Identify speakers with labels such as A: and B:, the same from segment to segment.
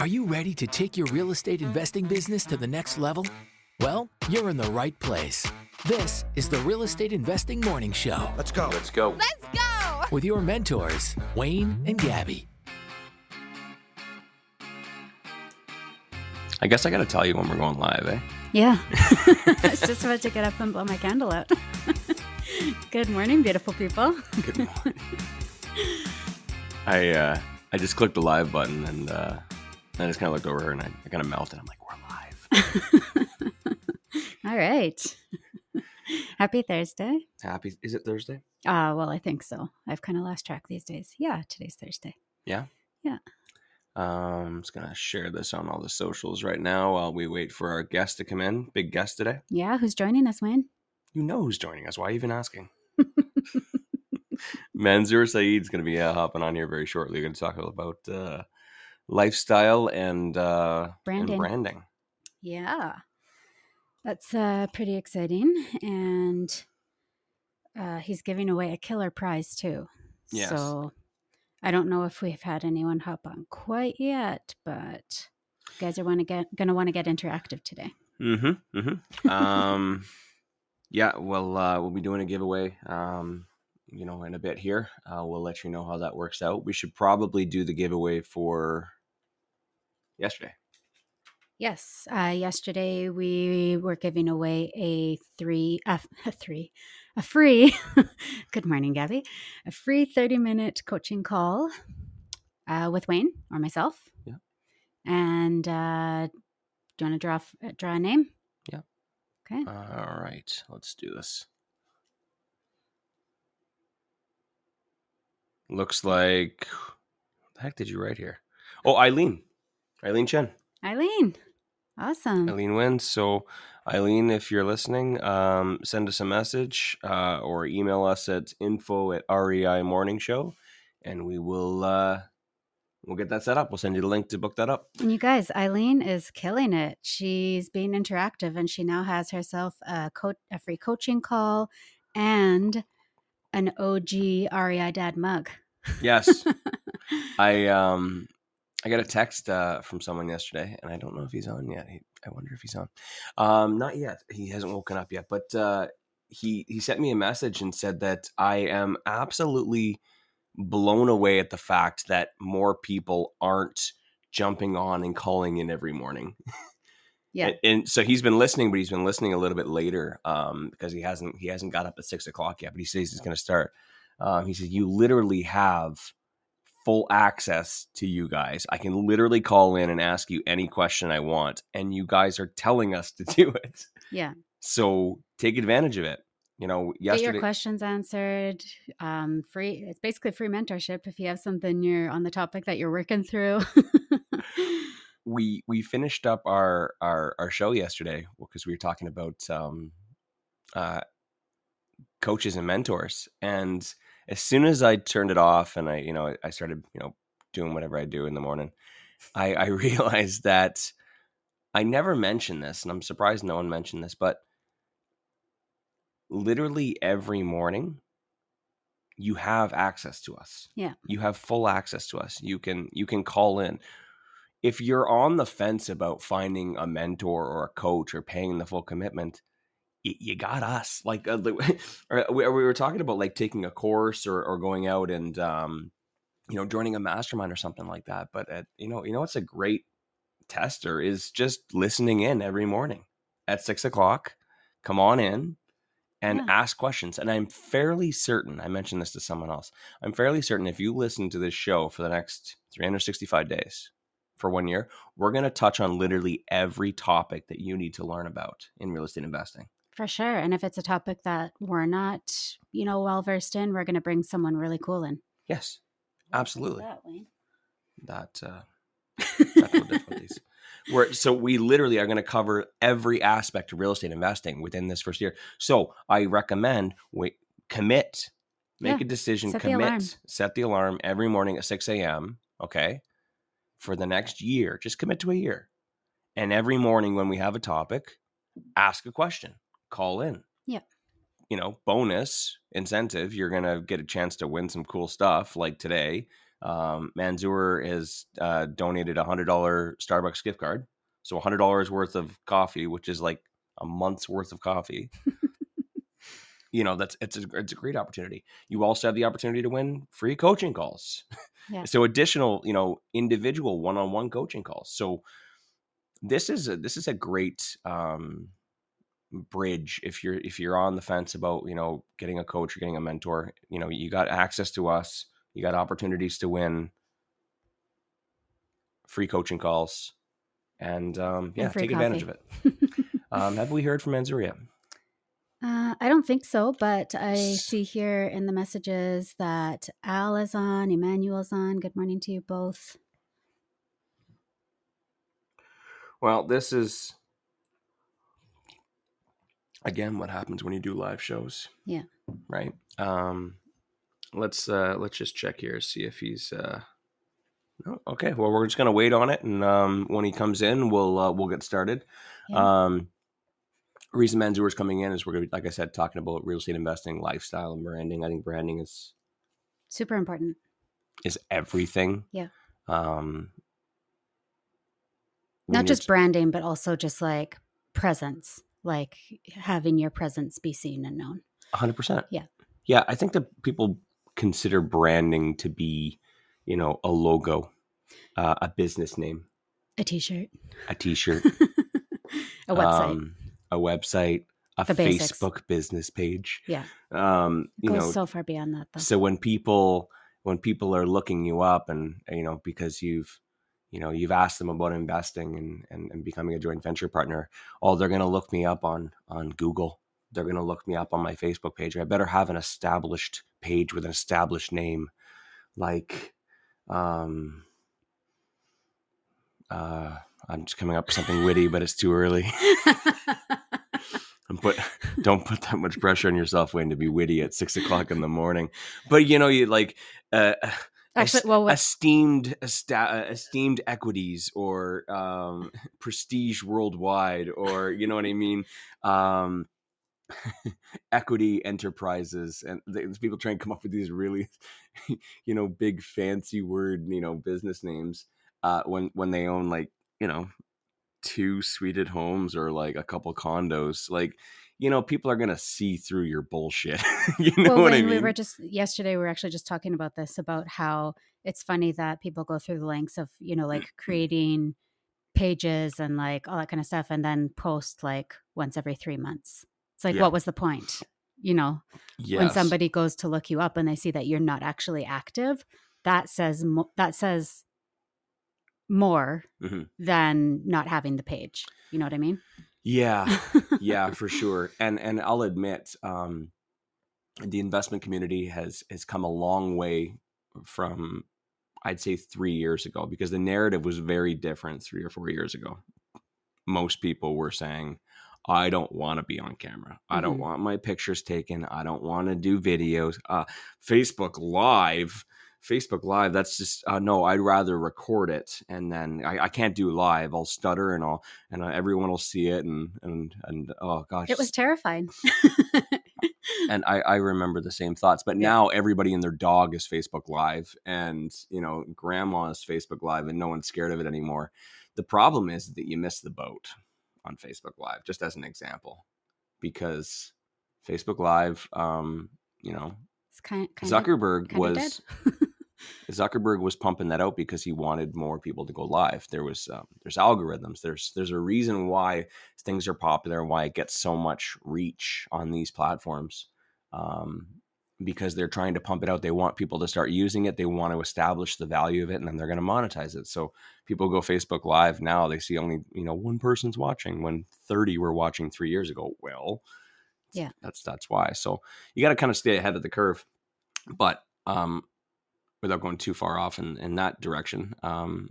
A: Are you ready to take your real estate investing business to the next level? Well, you're in the right place. This is the Real Estate Investing Morning Show
B: Let's go.
C: Let's go.
D: Let's go!
A: with your mentors, Wayne and Gabby.
C: I guess I got to tell you when we're going live, eh?
E: Yeah. I was just about to get up and blow my candle out. Good morning, beautiful people.
C: Good morning. I uh, I just clicked the live button and uh, I just kind of looked over her and I, I kind of melted. I'm like, we're live.
E: All right. Happy Thursday.
C: Happy? Is it Thursday?
E: Uh, well, I think so. I've kind of lost track these days. Yeah, today's Thursday.
C: Yeah.
E: Yeah.
C: Um, I'm just gonna share this on all the socials right now while we wait for our guest to come in. Big guest today.
E: Yeah, who's joining us, Wayne?
C: You know who's joining us. Why are you even asking? Manzoor Syed's going to be uh, hopping on here very shortly. We're going to talk about uh, lifestyle and uh,
E: Branding.
C: And branding.
E: Yeah. That's uh, pretty exciting. And uh, he's giving away a killer prize, too.
C: Yes.
E: So I don't know if we've had anyone hop on quite yet, but you guys are wanna get, gonna want to get interactive today.
C: Mm-hmm. Mm-hmm. um, yeah. Well, uh, we'll be doing a giveaway. Um, you know, in a bit here. Uh, we'll let you know how that works out. We should probably do the giveaway for yesterday.
E: Yes. Uh, yesterday we were giving away a three, uh, a three, a free, good morning, Gabby, a free 30 minute coaching call uh, with Wayne or myself.
C: Yeah.
E: And uh, do you want to draw, uh, draw a name?
C: Yeah.
E: Okay.
C: All right. Let's do this. Looks like. What the heck did you write here? Oh, Eileen. Eileen Chen.
E: Eileen. Awesome.
C: Eileen wins. So, Eileen, if you're listening, um, send us a message uh, or email us at info at REI Morning Show, and we will uh, we'll get that set up. We'll send you the link to book that up.
E: And you guys, Eileen is killing it. She's being interactive and she now has herself a, co- a free coaching call and an OG REI Dad mug.
C: Yes, I um I got a text uh, from someone yesterday, and I don't know if he's on yet. He, I wonder if he's on. Um, not yet. He hasn't woken up yet, but uh, he he sent me a message and said that I am absolutely blown away at the fact that more people aren't jumping on and calling in every morning.
E: Yeah.
C: And, and so he's been listening, but he's been listening a little bit later um, because he hasn't he hasn't got up at six o'clock yet. But he says he's going to start. Um, he says you literally have full access to you guys. I can literally call in and ask you any question I want, and you guys are telling us to do it.
E: Yeah.
C: So take advantage of it. You know,
E: Get your questions answered. Um, free. It's basically free mentorship if you have something you're on the topic that you're working through.
C: we we finished up our our our show yesterday because we were talking about um uh coaches and mentors and as soon as i turned it off and i you know i started you know doing whatever i do in the morning i i realized that i never mentioned this and i'm surprised no one mentioned this but literally every morning you have access to us.
E: Yeah.
C: you have full access to us. You can you can call in if you're on the fence about finding a mentor or a coach or paying the full commitment you got us like uh, we we were talking about like taking a course or, or going out and um you know joining a mastermind or something like that but at, you know you know what's a great tester is just listening in every morning at six o'clock come on in and
E: Yeah.
C: ask questions and i'm fairly certain i mentioned this to someone else i'm fairly certain if you listen to this show for the next 365 days for one year we're going to touch on literally every topic that you need to learn about in real estate investing
E: For sure. And if it's a topic that we're not, you know, well versed in, we're going to bring someone really cool in.
C: yes Absolutely.
E: that, Wayne?
C: that uh technical difficulties where so we literally are going to cover every aspect of real estate investing within this first year so i recommend we commit make
E: Yeah,
C: a decision
E: set the
C: commit set the alarm every morning at 6 a.m okay for the next year just commit to a year and every morning when we have a topic ask a question call in
E: Yeah.
C: you know bonus incentive you're going to get a chance to win some cool stuff like today Um, Manzoor has uh, donated a hundred dollar Starbucks gift card, so a hundred dollars worth of coffee, which is like a month's worth of coffee. You know, that's it's a it's a great opportunity. You also have the opportunity to win free coaching calls.
E: Yeah.
C: so additional, you know, individual one on one coaching calls. So this is a this is a great um bridge if you're if you're on the fence about you know getting a coach or getting a mentor you know you got access to us you got opportunities to win free coaching calls and um yeah
E: And
C: take advantage of it um have we heard from Manzoor yet
E: Uh, I don't think so, but I see here in the messages that Al is on, Emmanuel's on. Good morning to you both.
C: well this is again what happens when you do live shows
E: Yeah.
C: right um let's uh let's just check here see if he's uh no okay well we're just gonna wait on it and um when he comes in we'll uh, we'll get started
E: Yeah.
C: um reason Manzoor is coming in is we're gonna like i said talking about real estate investing lifestyle and branding i think branding is
E: Super important.
C: is everything
E: Yeah.
C: um
E: Not just branding, but also just like presence, like having your presence be seen and known.
C: 100%
E: Yeah.
C: yeah i think that people consider branding to be you know a logo uh, a business name
E: A t shirt,
C: a t-shirt
E: a website.
C: um, a website a
E: The basics.
C: facebook business page
E: yeah.
C: um you
E: Goes
C: know
E: so far beyond that, though.
C: so when people when people are looking you up and you know because you've you know you've asked them about investing and and, and becoming a joint venture partner oh they're going to look me up on on google they're going to look me up on my facebook page i better have an established page with an established name like um uh i'm just coming up with something witty but it's too early and put don't put that much pressure on yourself wayne to be witty at six o'clock in the morning. But you know you like uh
E: Actually, well, what,
C: esteemed esta- uh, esteemed equities or um prestige worldwide or you know what i mean? Um equity enterprises and people try and come up with these really you know big fancy word you know business names uh when when they own like you know two suited homes or like a couple condos like you know people are gonna see through your bullshit you know
E: well,
C: what
E: when
C: i mean
E: we were just yesterday, we were actually just talking about this about how it's funny that people go through the lengths of, you know, like creating pages and like all that kind of stuff and then post like once every three months. It's like,
C: Yeah.
E: what was the point? You know, when somebody goes to look you up and they see that you're not actually active, that says that says more
C: Mhm.
E: than not having the page. You know what I mean?
C: yeah yeah for sure and and i'll admit um the investment community has has come a long way from i'd say three years ago because the narrative was very different three or four years ago most people were saying i don't want to be on camera i don't
E: Mhm.
C: want my pictures taken i don't want to do videos uh facebook live facebook live that's just uh, no i'd rather record it and then I, I can't do live. I'll stutter and i'll and uh, everyone will see it and and and oh gosh.
E: It was terrifying.
C: and I, I remember the same thoughts but now everybody and their dog is facebook live and you know grandma is facebook live and no one's scared of it anymore. The problem is that you miss the boat on facebook live just as an example because facebook live um you know
E: It's kind, kind
C: zuckerberg
E: kinda
C: was Zuckerberg was pumping that out because he wanted more people to go live. There was um, there's algorithms. There's there's a reason why things are popular and why it gets so much reach on these platforms. Um, because they're trying to pump it out. They want people to start using it. They want to establish the value of it, and then they're going to monetize it. So people go Facebook Live now. They see only you know one person's watching when thirty were watching three years ago. Well,
E: Yeah.
C: that's that's why. So you got to kind of stay ahead of the curve. But um, without going too far off in, in that direction. Um,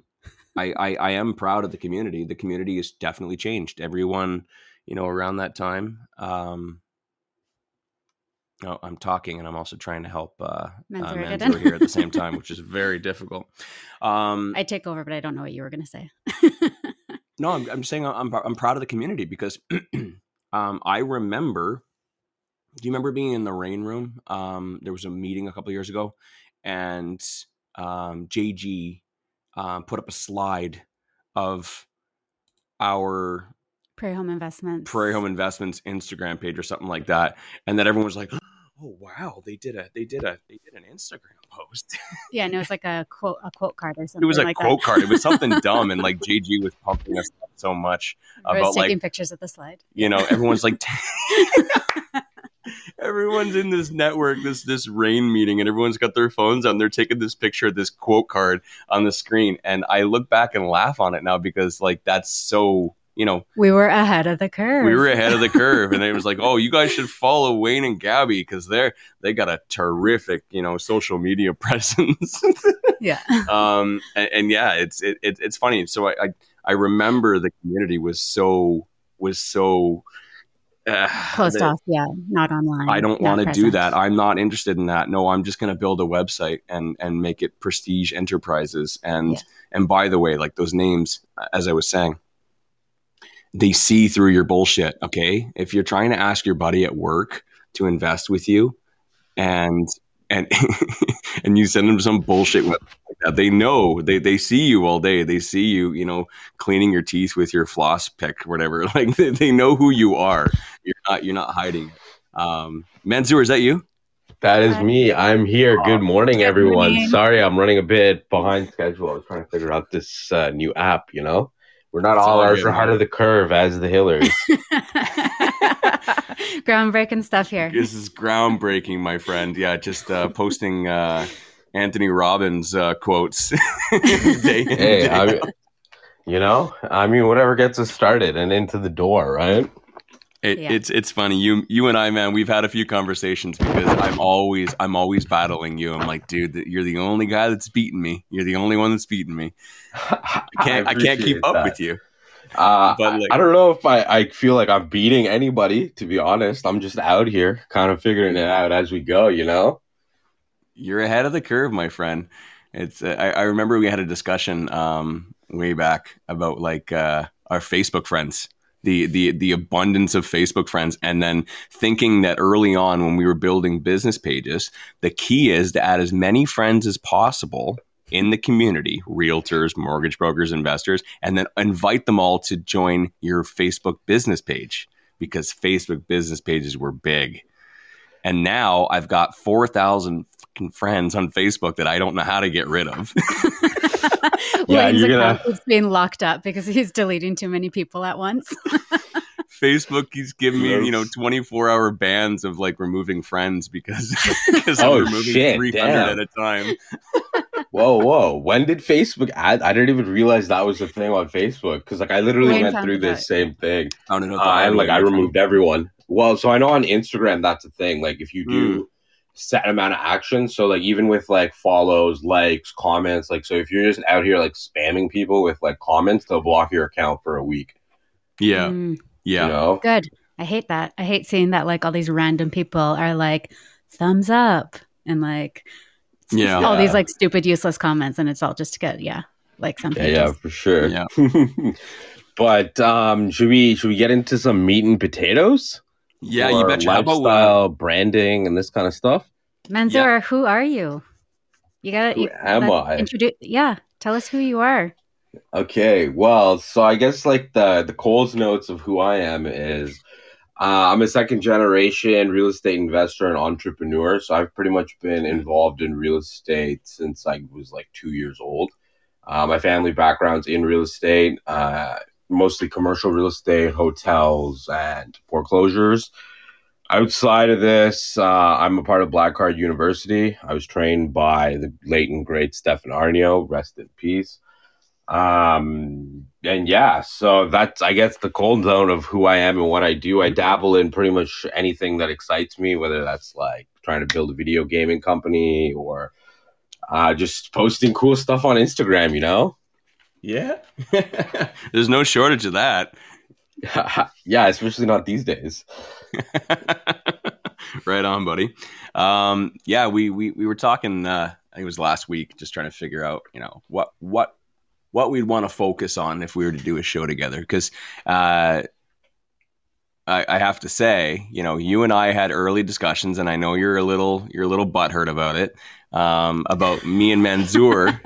C: I, I, I am proud of the community. The community has definitely changed. Everyone, you know, around that time. Um, oh, I'm talking and I'm also trying to help uh, uh, Manzoor
E: Manzoor
C: here at the same time, which is very difficult. Um,
E: I take over, but I don't know what you were going to say.
C: no, I'm, I'm saying I'm, I'm proud of the community because um, I remember. Do you remember being in the REIN room? Um, there was a meeting a couple years ago, and um, JG um, put up a slide of our
E: Prairie Home Investments.
C: Prairie Home Investments Instagram page or something like that, and that everyone was like, "Oh wow, they did a they did a they did an Instagram post."
E: Yeah, and it was like a quote a quote card or something.
C: it was a
E: like
C: quote
E: that.
C: card. It was something dumb, and like JG was pumping us up so much about
E: taking
C: like
E: pictures of the slide.
C: you know everyone's like. Everyone's in this network, this this REIN meeting, and everyone's got their phones on. They're taking this picture of this quote card on the screen, and I look back and laugh on it now because like that's so you know
E: We were ahead of the curve.
C: we were ahead of the curve and it was like oh you guys should follow wayne and gabby because they're they got a terrific you know social media presence
E: yeah.
C: um and, and yeah it's it, it, it's funny so I, I i remember the community was so was so uh,
E: Closed
C: that
E: off. Yeah. Not online.
C: I don't want to do that. I'm not interested in that. No, I'm just going to build a website and and make it Prestige Enterprises. And
E: Yeah.
C: and by the way, like those names, as I was saying, they see through your bullshit. Okay, if you're trying to ask your buddy at work to invest with you, and and and you send them some bullshit like that, they know they they see you all day. They see you, you know, cleaning your teeth with your floss pick, whatever. Like they, they know who you are. You're not you're not hiding. Um, Manzoor, is that you?
B: That is me. I'm here. Good morning,
E: Good
B: everyone.
E: morning.
B: Sorry, I'm running a bit behind schedule. I was trying to figure out this uh, new app. You know, we're not
C: It's
B: all
C: all
B: as
C: good,
B: ahead
C: man.
B: of the curve as the Hilliers.
E: Groundbreaking stuff here.
C: This is groundbreaking, my friend. Yeah, just uh, posting uh, Anthony Robbins uh, quotes. day in,
B: hey,
C: day
B: I mean, you know, I mean, whatever gets us started and into the door, right?
C: It,
E: Yeah.
C: It's it's funny. You you and I, man, we've had a few conversations because I'm always I'm always battling you. I'm like, dude, you're the only guy that's beating me. You're the only one that's beating me. I can't I, can't keep up with you.
B: Uh,
C: But,
B: I- I don't know if I, I feel like I'm beating anybody, to be honest. I'm just out here kind of figuring it out as we go, you know?
C: You're ahead of the curve, my friend. It's uh, I, I remember we had a discussion um, way back about like uh, our Facebook friends, the the the abundance of Facebook friends, and then thinking that early on when we were building business pages, the key is to add as many friends as possible in the community, realtors, mortgage brokers, investors, and then invite them all to join your Facebook business page because Facebook business pages were big. And now I've got 4,000 friends on Facebook that I don't know how to get rid of.
B: Yeah,
E: Wayne's
B: you're gonna-
E: account is being locked up because he's deleting too many people at once.
C: Facebook keeps giving me, you know, 24 hour bans of like removing friends because, because
B: Oh,
C: I'm removing
B: shit,
C: 300
B: damn.
C: at a time.
B: Whoa, whoa. When did Facebook add? I didn't even realize that was a thing on Facebook because, like, I literally
E: Wayne
B: went through
E: it
B: this
E: out.
B: same thing.
C: I don't know.
B: Uh, and, like, I removed everyone. Well, so I know on Instagram that's a thing. Like, if you do set amount of action, so, like, even with, like, follows, likes, comments, like, so if you're just out here, like, spamming people with, like, comments, they'll block your account for a week.
C: Yeah.
E: Mm,
C: Yeah.
B: You know?
E: good. I hate that. I hate seeing that like all these random people are like thumbs up and like
C: Yeah.
E: all
B: Yeah.
E: these like stupid useless comments and it's all just to get yeah like some
B: Yeah, yeah, for sure.
C: Yeah.
B: but um, should we should we get into some meat and potatoes?
C: Yeah, you
B: Or
C: betcha. How about, uh,
B: lifestyle branding and this kind of stuff.
E: Manzoor, who are you? You gotta
B: am
E: let's
B: I?
E: Introduce yeah. Tell us who you are.
B: Okay, well, so I guess like the the Coles notes of who I am is uh, I'm a second generation real estate investor and entrepreneur. So I've pretty much been involved in real estate since I was like two years old. Uh, my family background's in real estate, uh, mostly commercial real estate, hotels, and foreclosures. Outside of this, uh, I'm a part of Black Card University. I was trained by the late and great Stefan Aarnio, rest in peace. Um, and yeah, so that's, I guess, the Coles notes of who I am and what I do. I dabble in pretty much anything that excites me, whether that's like trying to build a video gaming company or uh, just posting cool stuff on Instagram, you know?
C: Yeah. There's no shortage of that.
B: yeah, especially not these days.
C: right on, buddy. Um, yeah, we, we we were talking. Uh, I think it was last week, just trying to figure out, you know, what what what we'd want to focus on if we were to do a show together. Because uh, I, I have to say, you know, you and I had early discussions, and I know you're a little you're a little butthurt about it. Um, about me and Manzoor,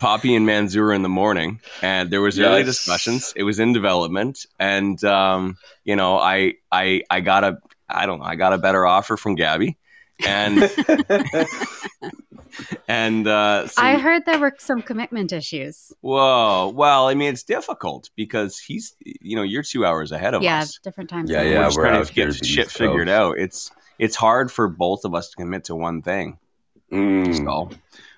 C: Poppy and Manzoor in the morning, and there was early
B: Yes.
C: discussions. It was in development, and um, you know, I I I got a I don't know, I got a better offer from Gabby, and and uh, so-
E: I heard there were some commitment issues.
C: Whoa. Well, I mean, it's difficult because he's, you know, you're two hours ahead of
E: Yeah,
C: us.
E: Yeah, different times.
B: Yeah, yeah,
C: we're just
B: we're
C: trying to get shit
B: East
C: figured out. It's it's hard for both of us to commit to one thing.
B: Mm.
C: So,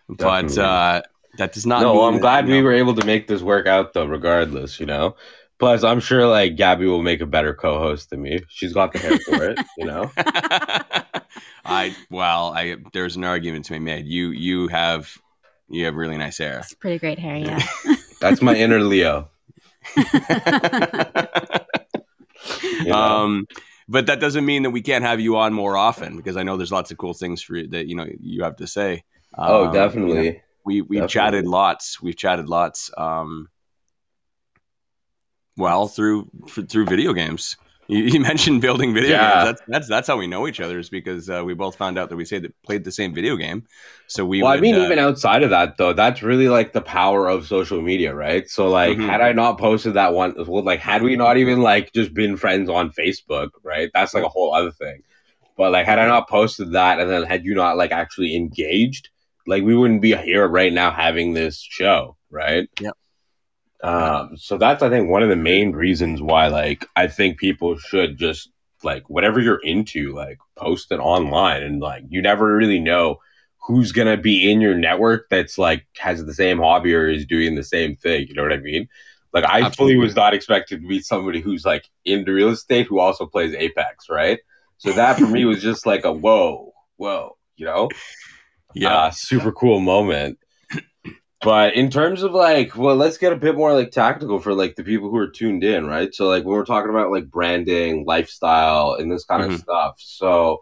C: but uh, that does not.
B: no,
C: mean
B: I'm glad we
C: know-
B: were able to make this work out though, regardless, you know. Plus, I'm sure like Gabby will make a better co-host than me. She's got the hair for it, you know.
C: I well, I there's an argument to be made. You you have you have really nice hair.
E: It's pretty great hair, yeah.
B: That's my inner Leo. You know?
C: um, but that doesn't mean that we can't have you on more often because I know there's lots of cool things for you that you know you have to say.
B: oh,
C: Um,
B: definitely.
C: you know, we we've
B: Definitely.
C: chatted lots. We've chatted lots. Um, well, through through video games. You, you mentioned building video
B: Yeah.
C: games. That's that's that's how we know each other is because uh, we both found out that we say that played the same video game. So we.
B: well, I mean,
C: uh,
B: even outside of that, though, that's really like the power of social media, right? So, like,
C: Mhm.
B: had I not posted that one, well, like, had we not even like just been friends on Facebook, right? That's like a whole other thing. But like, had I not posted that, and then had you not like actually engaged, like, we wouldn't be here right now having this show, right?
C: Yeah.
B: Um, so that's I think one of the main reasons why like I think people should just like whatever you're into, like post it online and like you never really know who's gonna be in your network that's like has the same hobby or is doing the same thing. You know what I mean? Like I
C: Absolutely.
B: fully was not expected to be somebody who's like into real estate who also plays Apex, right? So that for me was just like a whoa, whoa, you know?
C: Yeah.
B: uh, super cool moment. But in terms of like, well, let's get a bit more like tactical for like the people who are tuned in, right? So like when we're talking about like branding, lifestyle, and this kind
C: Mhm.
B: of stuff. So,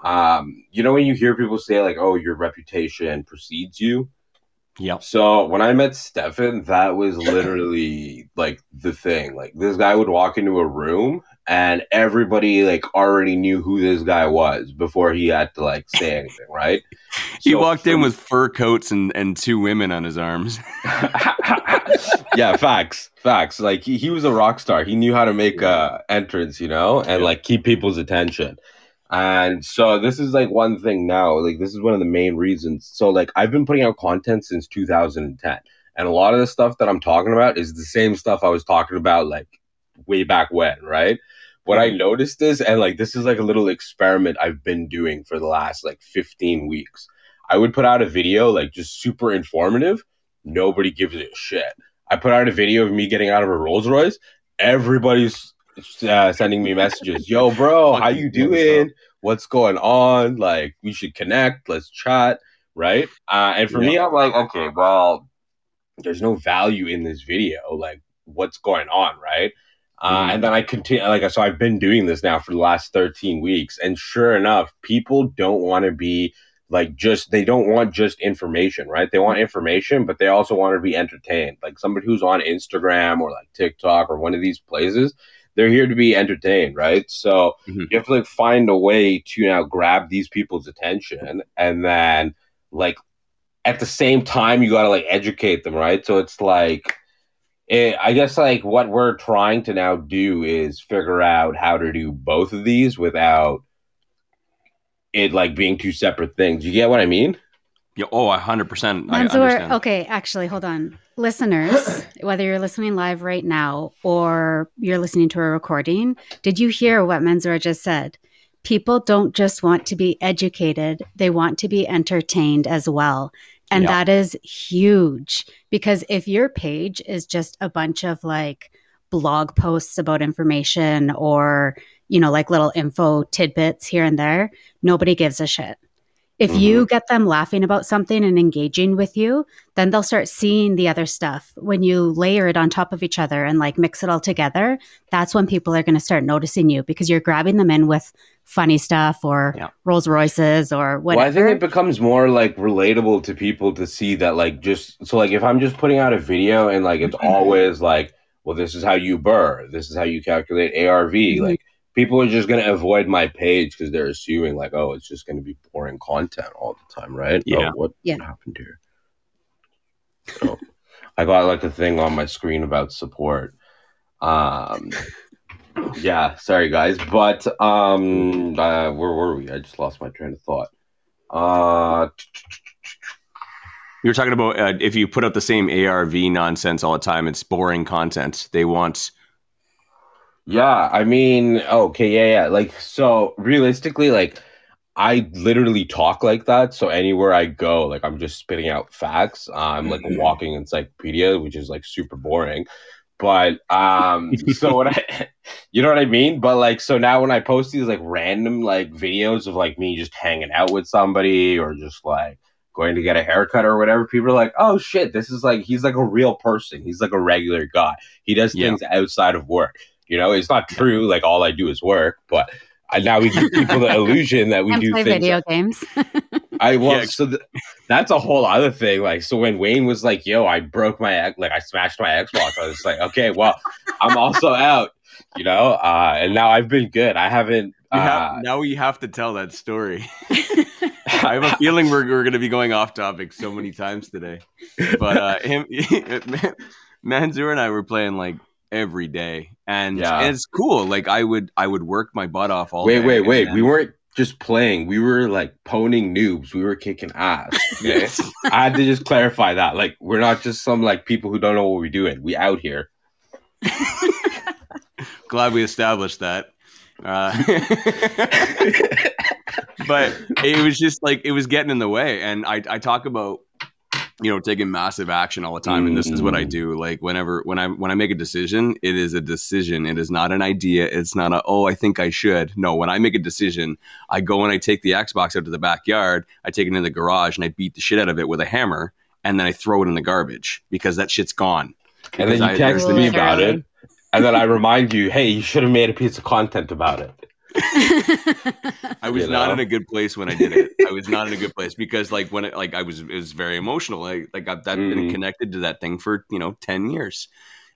B: um, you know when you hear people say like, "Oh, your reputation precedes you,"
C: Yep.
B: So when I met Stefan, that was literally like the thing. Like this guy would walk into a room and everybody like already knew who this guy was before he had to like say anything, right?
C: He
B: So
C: walked in with fur coats and, and two women on his arms.
B: yeah, facts, facts. Like he, he was a rock star. He knew how to make a uh, entrance, you know, and like keep people's attention. And so this is like one thing now. Like this is one of the main reasons. So like I've been putting out content since 2010, and a lot of the stuff that I'm talking about is the same stuff I was talking about like way back when, right? What I noticed is, and like this is like a little experiment I've been doing for the last like 15 weeks. I would put out a video like just super informative. Nobody gives a shit. I put out a video of me getting out of a Rolls Royce. Everybody's uh, sending me messages. Yo, bro, how you doing? What's going on? Like, we should connect. Let's chat, right? Uh, and for me, I'm like, okay, well, there's no value in this video. Like, what's going on, right? Uh. And then I continue, like, so I've been doing this now for the last 13 weeks. And sure enough, people don't want to be like just, they don't want just information, right? They want information, but they also want to be entertained. Like somebody who's on Instagram or like TikTok or one of these places, they're here to be entertained, right? So
C: Mhm.
B: you have to like find a way to now grab these people's attention and then like at the same time you got to like educate them, right? So it's like it, I guess like what we're trying to now do is figure out how to do both of these without it like being two separate things. You get what I mean?
C: Yeah, oh, 100%. I
E: Manzoor,
C: understand.
E: okay, actually, hold on. Listeners, whether you're listening live right now or you're listening to a recording, did you hear what Manzoor just said? People don't just want to be educated, they want to be entertained as well. And
C: Yeah.
E: that is huge because if your page is just a bunch of like blog posts about information or, you know, like little info tidbits here and there, nobody gives a shit. If you mm-hmm. get them laughing about something and engaging with you, then they'll start seeing the other stuff. When you layer it on top of each other and like mix it all together, that's when people are going to start noticing you because you're grabbing them in with funny stuff or
C: Yeah.
E: Rolls Royces or whatever.
B: Well, I
E: whatever.
B: think it becomes more like relatable to people to see that like just so like if I'm just putting out a video and like it's always like well, this is how you BRRRR, this is how you calculate ARV.
E: Mhm.
B: Like people are just going to avoid my page because they're assuming like, oh, it's just going to be boring content all the time, right?
C: Yeah.
B: Oh, what
E: Yeah.
B: happened here? Oh, I got like a thing on my screen about support. Um, yeah, sorry guys, but um, uh, where were we? I just lost my train of thought. Uh,
C: You were talking about uh, if you put out the same ARV nonsense all the time, it's boring content. They want
B: Yeah, I mean, okay, yeah, yeah. Like, so realistically, like, I literally talk like that. So anywhere I go, like, I'm just spitting out facts. I'm like a
C: Mhm.
B: walking encyclopedia, which is like super boring. But um, so what I, you know what I mean? But like, so now when I post these like random like videos of like me just hanging out with somebody or just like going to get a haircut or whatever, people are like, oh shit, this is like he's like a real person. He's like a regular guy. He does
C: Yeah.
B: things outside of work. You know, it's not true. Like all I do is work, but now we give people the illusion that we
E: and
B: do
E: play
B: things.
E: video games.
B: I well,
C: Yeah.
B: so th- that's a whole other thing. Like, so when Wayne was like, "Yo, I broke my X- like I smashed my Xbox," I was like, "Okay, well, I'm also out," you know. Uh, and now I've been good. I haven't.
C: you
B: Uh,
C: have, now we have to tell that story. I have a feeling we're, we're going to be going off topic so many times today. But uh, him, Manzoor and I were playing like every day, and,
B: Yeah.
C: and it's cool. Like I would I would work my butt off all
B: wait,
C: day.
B: wait, wait.
C: then-
B: We weren't just playing. We were like poning noobs. We were kicking ass. Okay? I had to just clarify that. Like, we're not just some like people who don't know what we're doing. We out here.
C: Glad we established that. Uh, but it was just like it was getting in the way, and I I talk about you know taking massive action all the time, and this is what I
B: Mm.
C: do. Like whenever when I when I make a decision, it is a decision. It is not an idea. It's not a oh I think I should. No, when I make a decision, I go and I take the Xbox out to the backyard. I take it in the garage and I beat the shit out of it with a hammer, and then I throw it in the garbage because that shit's gone.
B: And then you
C: I-
B: text me about it, and then I remind you, "Hey, you should have made a piece of content about it."
C: I was
B: You
C: not in a good place when I did it. I was not in a good place because like when it like I was it was very emotional. Like like I've, I've been
B: Mhm.
C: connected to that thing for you know ten years.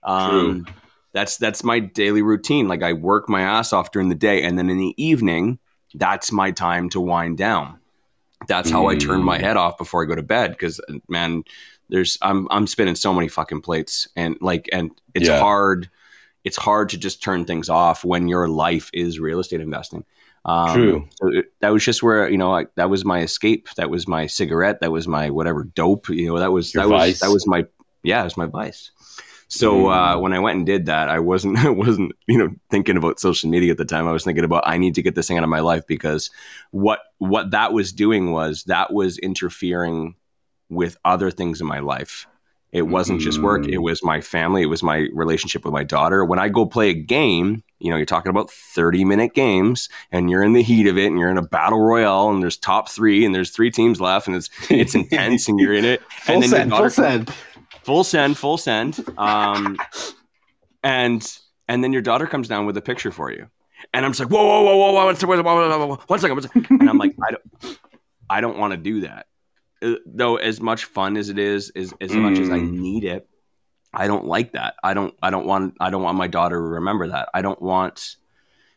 C: Um, That's that's my daily routine. Like I work my ass off during the day, and then in the evening, that's my time to wind down. That's how I turn my
B: Mm.
C: head off before I go to bed. Because man, there's I'm I'm spinning so many fucking plates, and like and it's
B: Yeah.
C: hard. It's hard to just turn things off when your life is real estate investing. Um,
B: True.
C: So it, that was just where you know I, that was my escape. That was my cigarette. That was my whatever dope. You know that was
B: Your
C: that was that was my yeah. It was my vice. So
B: Mm.
C: uh, when I went and did that, I wasn't I wasn't you know thinking about social media at the time. I was thinking about I need to get this thing out of my life because what what that was doing was that was interfering with other things in my life. It wasn't just work.
B: Mm.
C: It was my family. It was my relationship with my daughter. When I go play a game, you know, you're talking about 30 minute games and you're in the heat of it and you're in a battle royale and there's top three and there's three teams left and it's it's intense and you're in it.
B: full
C: and then
B: send,
C: daughter
B: full send.
C: full send, full send. Um, and and then your daughter comes down with a picture for you, and I'm just like, whoa, whoa, whoa, whoa, whoa, one second, whoa, whoa, whoa, whoa, one second, one second. and I'm like, I don't, I don't want to do that. Uh, Though as much fun as it is, as as much as I
B: Mm.
C: need it, I don't like that. I don't, I don't want, I don't want my daughter to remember that. I don't want.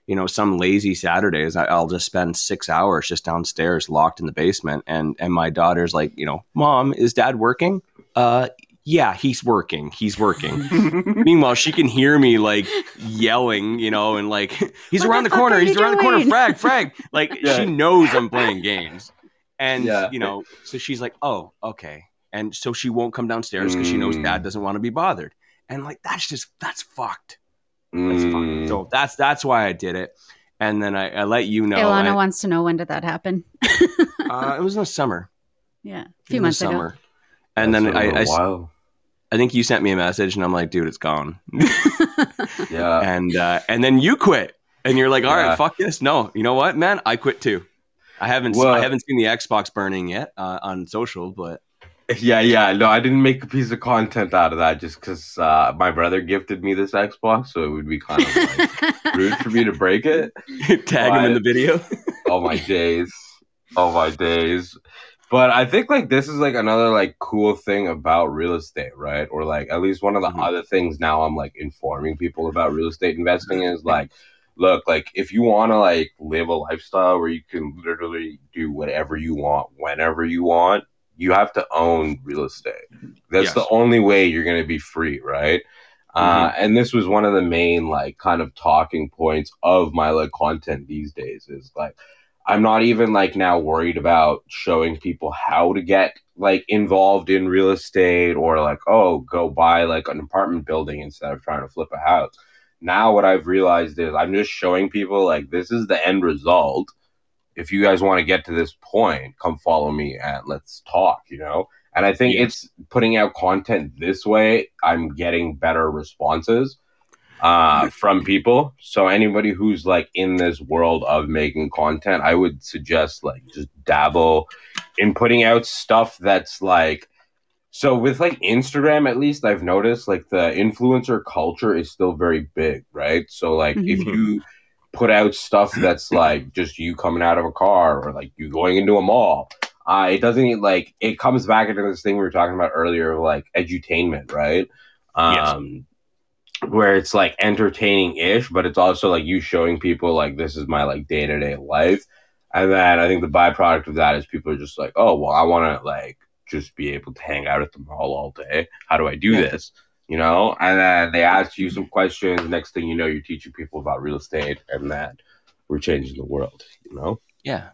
C: You know, some lazy Saturdays, I, I'll just spend six hours just downstairs, locked in the basement, and and my daughter's like, you know, mom, is dad working? Uh, yeah, he's working. He's working. Meanwhile, she can hear me like yelling, you know, and like he's
E: What
C: around
E: the
C: the, corner. He's around the corner. Frag, frag. Like
B: Yeah.
C: she knows I'm playing games, and
B: Yeah.
C: you know, so she's like, oh, okay, and so she won't come downstairs because she knows
B: Mm.
C: dad doesn't want to be bothered, and like that's just that's fucked. That's
B: Mm.
C: fucked. So that's that's why I did it, and then I, I let you know.
E: Ilana
C: I-
E: wants to know when did that happen?
C: uh, it was in the summer.
E: yeah, a few
C: in the
E: months ago.
C: summer. And then
B: That's
C: I,
B: been a
C: I, s-
B: while.
C: I think you sent me a message, and I'm like, dude, it's gone.
B: yeah.
C: and uh, and then you quit, and you're like, all right,
B: Yeah.
C: fuck this. No, you know what, man, I quit too. I haven't
B: Well-
C: I haven't seen the Xbox burning yet uh, on social, but
B: Yeah, yeah. No, I didn't make a piece of content out of that just because uh, my brother gifted me this Xbox, so it would be kind of like rude for me to break it.
C: tag him in the video.
B: Oh my days. Oh my days. But I think like this is like another like cool thing about real estate, right? Or like at least one of the
C: Mhm.
B: other things now I'm like informing people about real estate investing is like, look, like if you want to like live a lifestyle where you can literally do whatever you want whenever you want, you have to own real estate. That's
C: Yes.
B: the only way you're going to be free, right? Uh, and this was one of the main like kind of talking points of my like content these days is like I'm not even like now worried about showing people how to get like involved in real estate or like oh go buy like an apartment building instead of trying to flip a house. Now what I've realized is I'm just showing people like this is the end result. If you guys want to get to this point, come follow me and let's talk, you know? And I think it's putting out content this way, I'm getting better responses uh, from people. So anybody who's like in this world of making content, I would suggest like just dabble in putting out stuff that's like so with like Instagram at least I've noticed like the influencer culture is still very big, right? So like if
C: Mhm.
B: you put out stuff that's like just you coming out of a car or like you going into a mall, uh, it doesn't like it comes back into this thing we were talking about earlier, of, like edutainment, right?
C: Yes.
B: Um, where it's like entertaining ish, but it's also like you showing people like this is my like day to day life. And then I think the byproduct of that is people are just like, oh well, I want to like just be able to hang out at the mall all day. How do I do this? You know, and then they ask you some questions. Next thing you know, you're teaching people about real estate, and that we're changing the world. You know,
C: Yeah.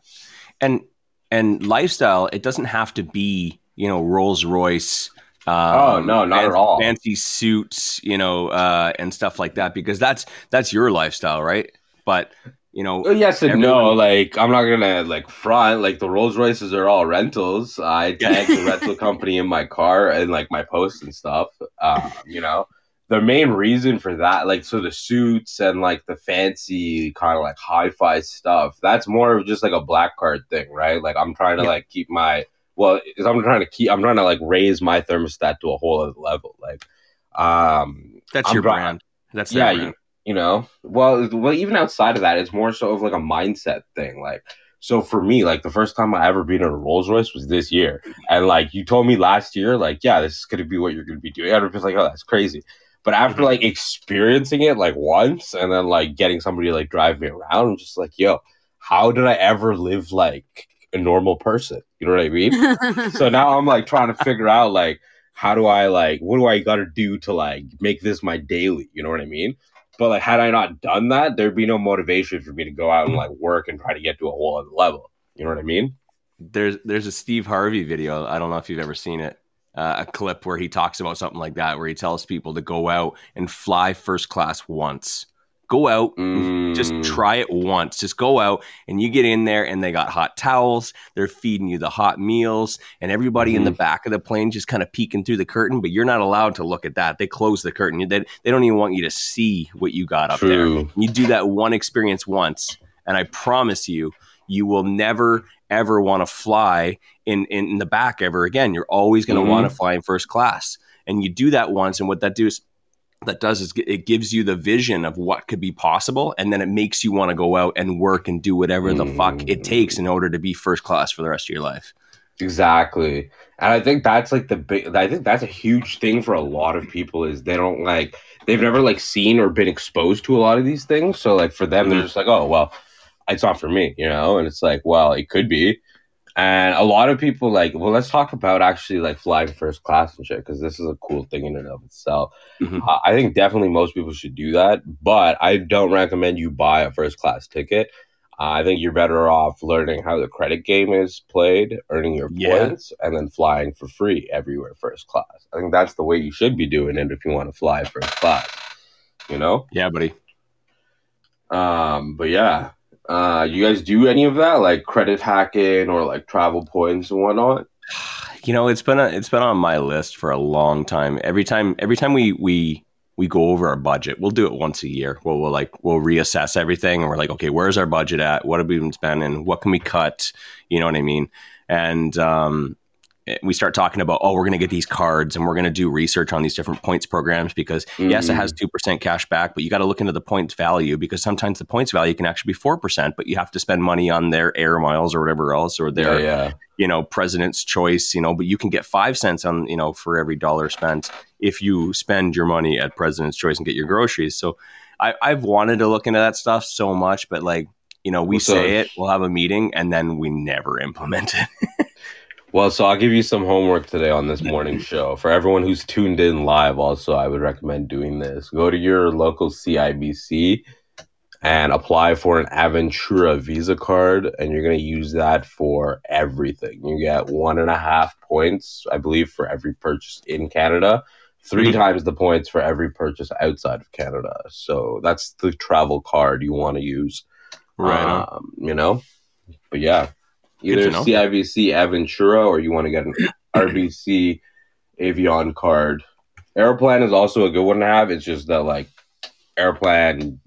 C: And and lifestyle, it doesn't have to be, you know, Rolls Royce. Um,
B: Oh, no, not at all.
C: Fancy suits, you know, uh, and stuff like that, because that's that's your lifestyle, right? But you know,
B: Well, yes and no. Like I'm not gonna like front. Like the Rolls Royces are all rentals. I tag the rental company in my car and like my posts and stuff. Um, you know, the main reason for that, like, so the suits and like the fancy kind of like hi-fi stuff. That's more of just like a black card thing, right? Like I'm trying to
C: Yeah.
B: like keep my well, I'm trying to keep. I'm trying to like raise my thermostat to a whole other level. Like, um,
C: that's
B: I'm
C: your brand. That's
B: yeah,
C: brand.
B: you, you know well well even outside of that it's more so of like a mindset thing like so for me like the first time i ever been in a rolls royce was this year and like you told me last year like yeah this is gonna be what you're gonna be doing i was like oh that's crazy but after
C: Mhm.
B: like experiencing it like once and then like getting somebody to like drive me around i'm just like yo how did i ever live like a normal person you know what i mean so now I'm like trying to figure out like how do I like what do I got to do to like make this my daily? You know what I mean? But like had I not done that, there'd be no motivation for me to go out and like work and try to get to a whole other level. You know what I mean?
C: there's there's a Steve Harvey video. I don't know if you've ever seen it. Uh, a clip where he talks about something like that, where he tells people to go out and fly first class once. Go out, just
B: Mm.
C: try it once. Just go out and you get in there, and they got hot towels. They're feeding you the hot meals, and everybody in the back of the plane just kind of peeking through the curtain. But you're not allowed to look at that. They close the curtain. They, they don't even want you to see what you got up there. You do that one experience once, and I promise you, you will never ever want to fly in, in the back ever again. You're always going to
B: Mhm.
C: want to fly in first class, and you do that once. And what that does that does is it gives you the vision of what could be possible, and then it makes you want to go out and work and do whatever the fuck it takes in order to be first class for the rest of your life.
B: Exactly. And I think that's like the big I think that's a huge thing for a lot of people is they don't like they've never like seen or been exposed to a lot of these things. So like for them they're
C: Mhm.
B: just like, "Oh, well, it's not for me," you know? And it's like, "Well, it could be." And a lot of people like, well, let's talk about actually like flying first class and shit because this is a cool thing in and of itself.
C: Mhm.
B: Uh, I think definitely most people should do that, but I don't recommend you buy a first class ticket. Uh, I think you're better off learning how the credit game is played, earning your
C: Yeah.
B: points, and then flying for free everywhere first class. I think that's the way you should be doing it if you want to fly first class. You know?
C: Yeah, buddy.
B: Um, but yeah. Uh, you guys do any of that, like credit hacking or like travel points and whatnot?
C: You know, it's been a, it's been on my list for a long time. Every time every time we we we go over our budget, we'll do it once a year. We'll, we'll like we'll reassess everything, and we're like, okay, where's our budget at? What have we been spending? What can we cut? You know what I mean? And um, we start talking about, oh, we're going to get these cards and we're going to do research on these different points programs because mm-hmm. yes, it has two percent cash back, but you got to look into the points value because sometimes the points value can actually be four percent, but you have to spend money on their air miles or whatever else or their yeah, yeah. you know president's choice, you know. But you can get five cents on you know for every dollar spent if you spend your money at president's choice and get your groceries. So I, I've wanted to look into that stuff so much, but like you know, we so, say it, we'll have a meeting, and then we never implement it.
B: well, so I'll give you some homework today on this morning show. For everyone who's tuned in live, also, I would recommend doing this. Go to your local CIBC and apply for an Aventura Visa card, and you're going to use that for everything. You get one and a half points, I believe, for every purchase in Canada. 3 mm-hmm. times the points for every purchase outside of Canada. So that's the travel card you want to use. Right. Um, you know, but yeah, either CIBC Aventura or you want to get an RBC Avion card. Aeroplan is also a good one to have. It's just that like Aeroplan,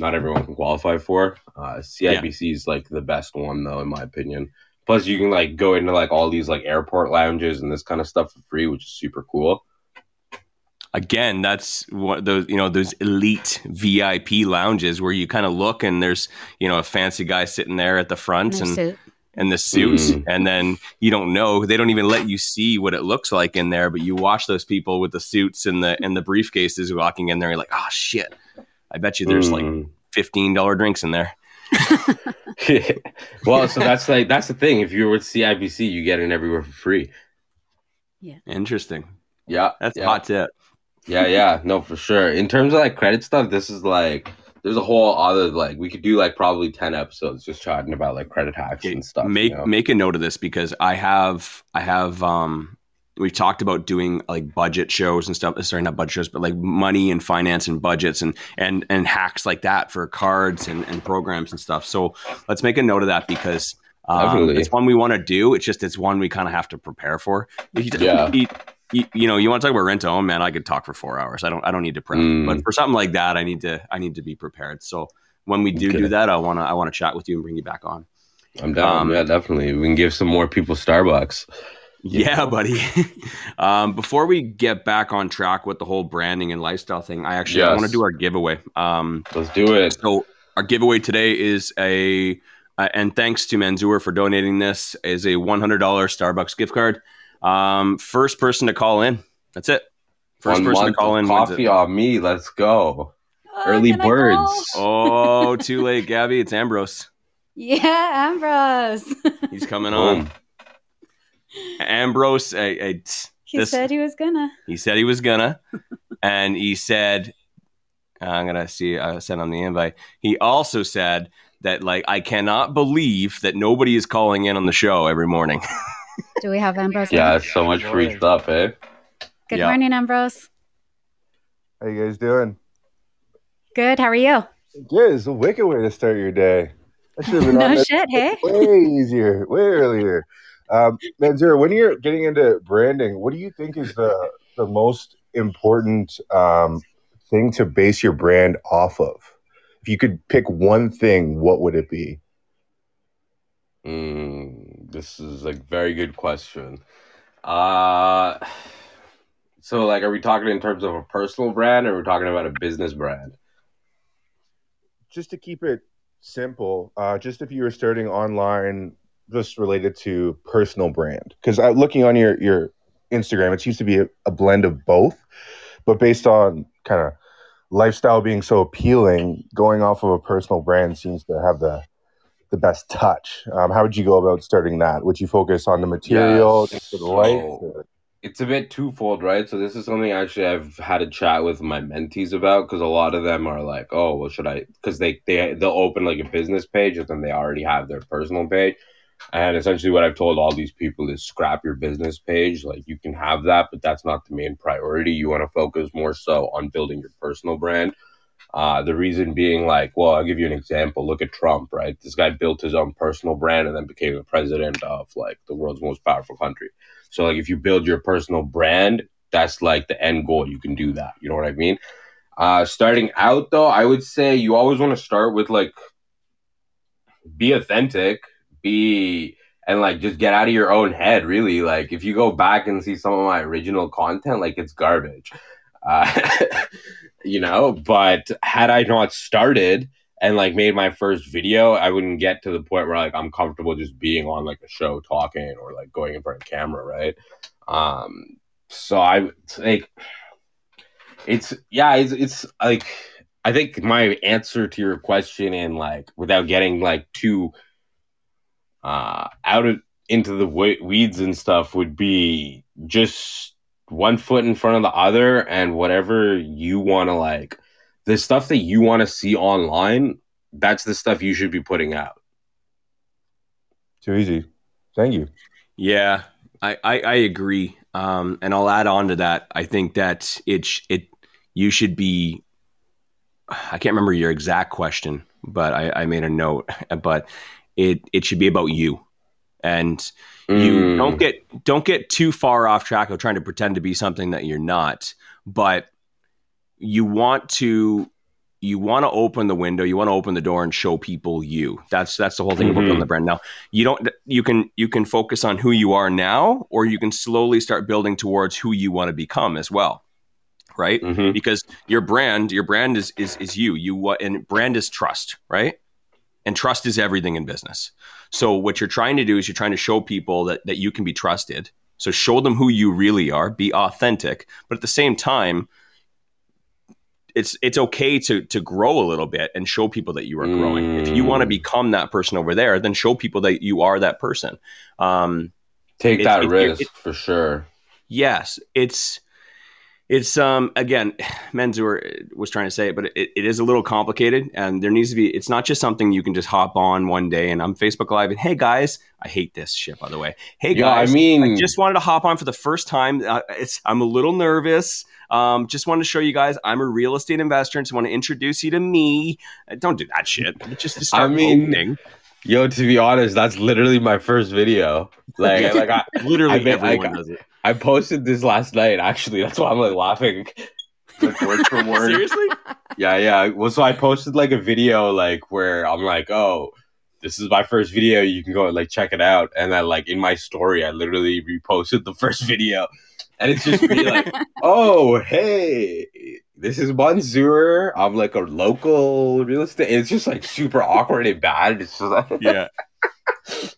B: not everyone can qualify for. Uh, CIBC yeah. is like the best one though, in my opinion. Plus, you can like go into like all these like airport lounges and this kind of stuff for free, which is super cool
C: again, that's what those you know those elite VIP lounges where you kind of look and there's you know a fancy guy sitting there at the front and. and and the suits, mm. and then you don't know. They don't even let you see what it looks like in there, but you watch those people with the suits and the and the briefcases walking in there. You're like, oh shit! I bet you there's mm. like fifteen dollar drinks in there.
B: well, so that's like that's the thing. If you're with CIBC, you get in everywhere for free.
E: Yeah.
C: Interesting.
B: Yeah.
C: That's
B: yeah.
C: hot tip.
B: Yeah, yeah, no, for sure. In terms of like credit stuff, this is like there's a whole other like we could do like probably 10 episodes just chatting about like credit hacks and stuff
C: make
B: you know?
C: make a note of this because i have i have um we've talked about doing like budget shows and stuff sorry not budget shows but like money and finance and budgets and and and hacks like that for cards and, and programs and stuff. So let's make a note of that because um, it's one we want to do. It's just it's one we kind of have to prepare for. Yeah you, you, know, you want to talk about rent to own, man. I could talk for four hours. I don't, I don't need to prep, mm. but for something like that, I need to, I need to be prepared. So when we do okay. do that, I want to, I want to chat with you and bring you back on.
B: I'm down. Um, yeah, definitely. We can give some more people Starbucks.
C: Yeah, buddy. um, before we get back on track with the whole branding and lifestyle thing, I actually yes. Want to do our giveaway. Um,
B: Let's do it.
C: So our giveaway today is a, uh, and thanks to Manzoor for donating this, is a $100 Starbucks gift card. Um, first person to call in. That's it.
B: First One person to call in. Coffee on me. Let's go. Uh, Early birds.
C: oh, too late, Gabby. It's Ambrose.
E: Yeah, Ambrose.
C: He's coming on. Ambrose, a, a,
E: he this, said he was gonna.
C: He said he was gonna, and he said, "I'm gonna see." I sent on the invite. He also said that, like, I cannot believe that nobody is calling in on the show every morning.
E: Do we have Ambrose?
B: yeah, it's so much free stuff, eh?
E: Good yeah. morning, Ambrose.
D: How you guys doing?
E: Good. How are you?
D: Good. It's a wicked way to start your day.
E: I should have been no shit. Hey,
D: way easier, way earlier. Um, Manzoor, when you're getting into branding, what do you think is the the most important um, thing to base your brand off of? If you could pick one thing, what would it be?
B: Mm, this is a very good question. Uh, so like, are we talking in terms of a personal brand, or we're we talking about a business brand?
D: Just to keep it simple, uh, just if you were starting online, just related to personal brand, because uh, looking on your your Instagram, it seems to be a, a blend of both, but based on kind of lifestyle being so appealing, going off of a personal brand seems to have the the best touch. Um, how would you go about starting that? Would you focus on the material, yes. the light?
B: it's a bit twofold, right? So this is something actually I've had a chat with my mentees about because a lot of them are like, "Oh, well, should I?" Because they they they'll open like a business page and then they already have their personal page. And essentially, what I've told all these people is scrap your business page. Like you can have that, but that's not the main priority. You want to focus more so on building your personal brand uh, the reason being, like, well, I'll give you an example. Look at Trump, right? This guy built his own personal brand and then became the president of like the world's most powerful country. So, like, if you build your personal brand, that's like the end goal. You can do that. You know what I mean? Uh, starting out, though, I would say you always want to start with like be authentic, be and like just get out of your own head. Really, like if you go back and see some of my original content, like it's garbage. Uh, you know, but had I not started and like made my first video, I wouldn't get to the point where like I'm comfortable just being on like a show talking or like going in front of camera, right? Um, so I like it's yeah, it's it's like I think my answer to your question and like without getting like too uh out of into the weeds and stuff would be just one foot in front of the other and whatever you want to like the stuff that you want to see online that's the stuff you should be putting out.
D: Too easy. Thank you.
C: Yeah i i, I agree. Um and i'll add on to that. I think that it it you should be i can't remember your exact question but i i made a note but it it should be about you. And you mm. don't get don't get too far off track of trying to pretend to be something that you're not but you want to you want to open the window you want to open the door and show people you that's that's the whole thing mm-hmm. about building the brand now you don't you can you can focus on who you are now or you can slowly start building towards who you want to become as well right mm-hmm. because your brand your brand is is is you you what and brand is trust right and trust is everything in business so what you're trying to do is you're trying to show people that, that you can be trusted. So show them who you really are, be authentic, but at the same time, it's it's okay to to grow a little bit and show people that you are growing. Mm. If you want to mm. become that person over there, then show people that you are that person. Um,
B: Take that it, risk it, it, for sure.
C: Yes, it's it's um again Manzoor was trying to say it but it, it is a little complicated and there needs to be it's not just something you can just hop on one day and i'm facebook live and hey guys i hate this shit by the way hey yeah, guys
B: i mean
C: i just wanted to hop on for the first time uh, it's i'm a little nervous um, just wanted to show you guys I'm a real estate investor and just want to introduce you to me. Uh, don't do that shit. Just, just start I mean, opening.
B: Yo, to be honest, that's literally my first video. Like, like I
C: literally I, everyone I, does it.
B: I posted this last night. Actually, that's why I'm like laughing. like word for word.
C: Seriously?
B: Yeah, yeah. Well, so I posted like a video like where I'm like, oh, this is my first video. You can go and like check it out. And I like in my story, I literally reposted the first video, and it's just me like, oh, hey, this is Manzoor. I'm like a local real estate. It's just like super awkward and bad. It's just like
C: yeah.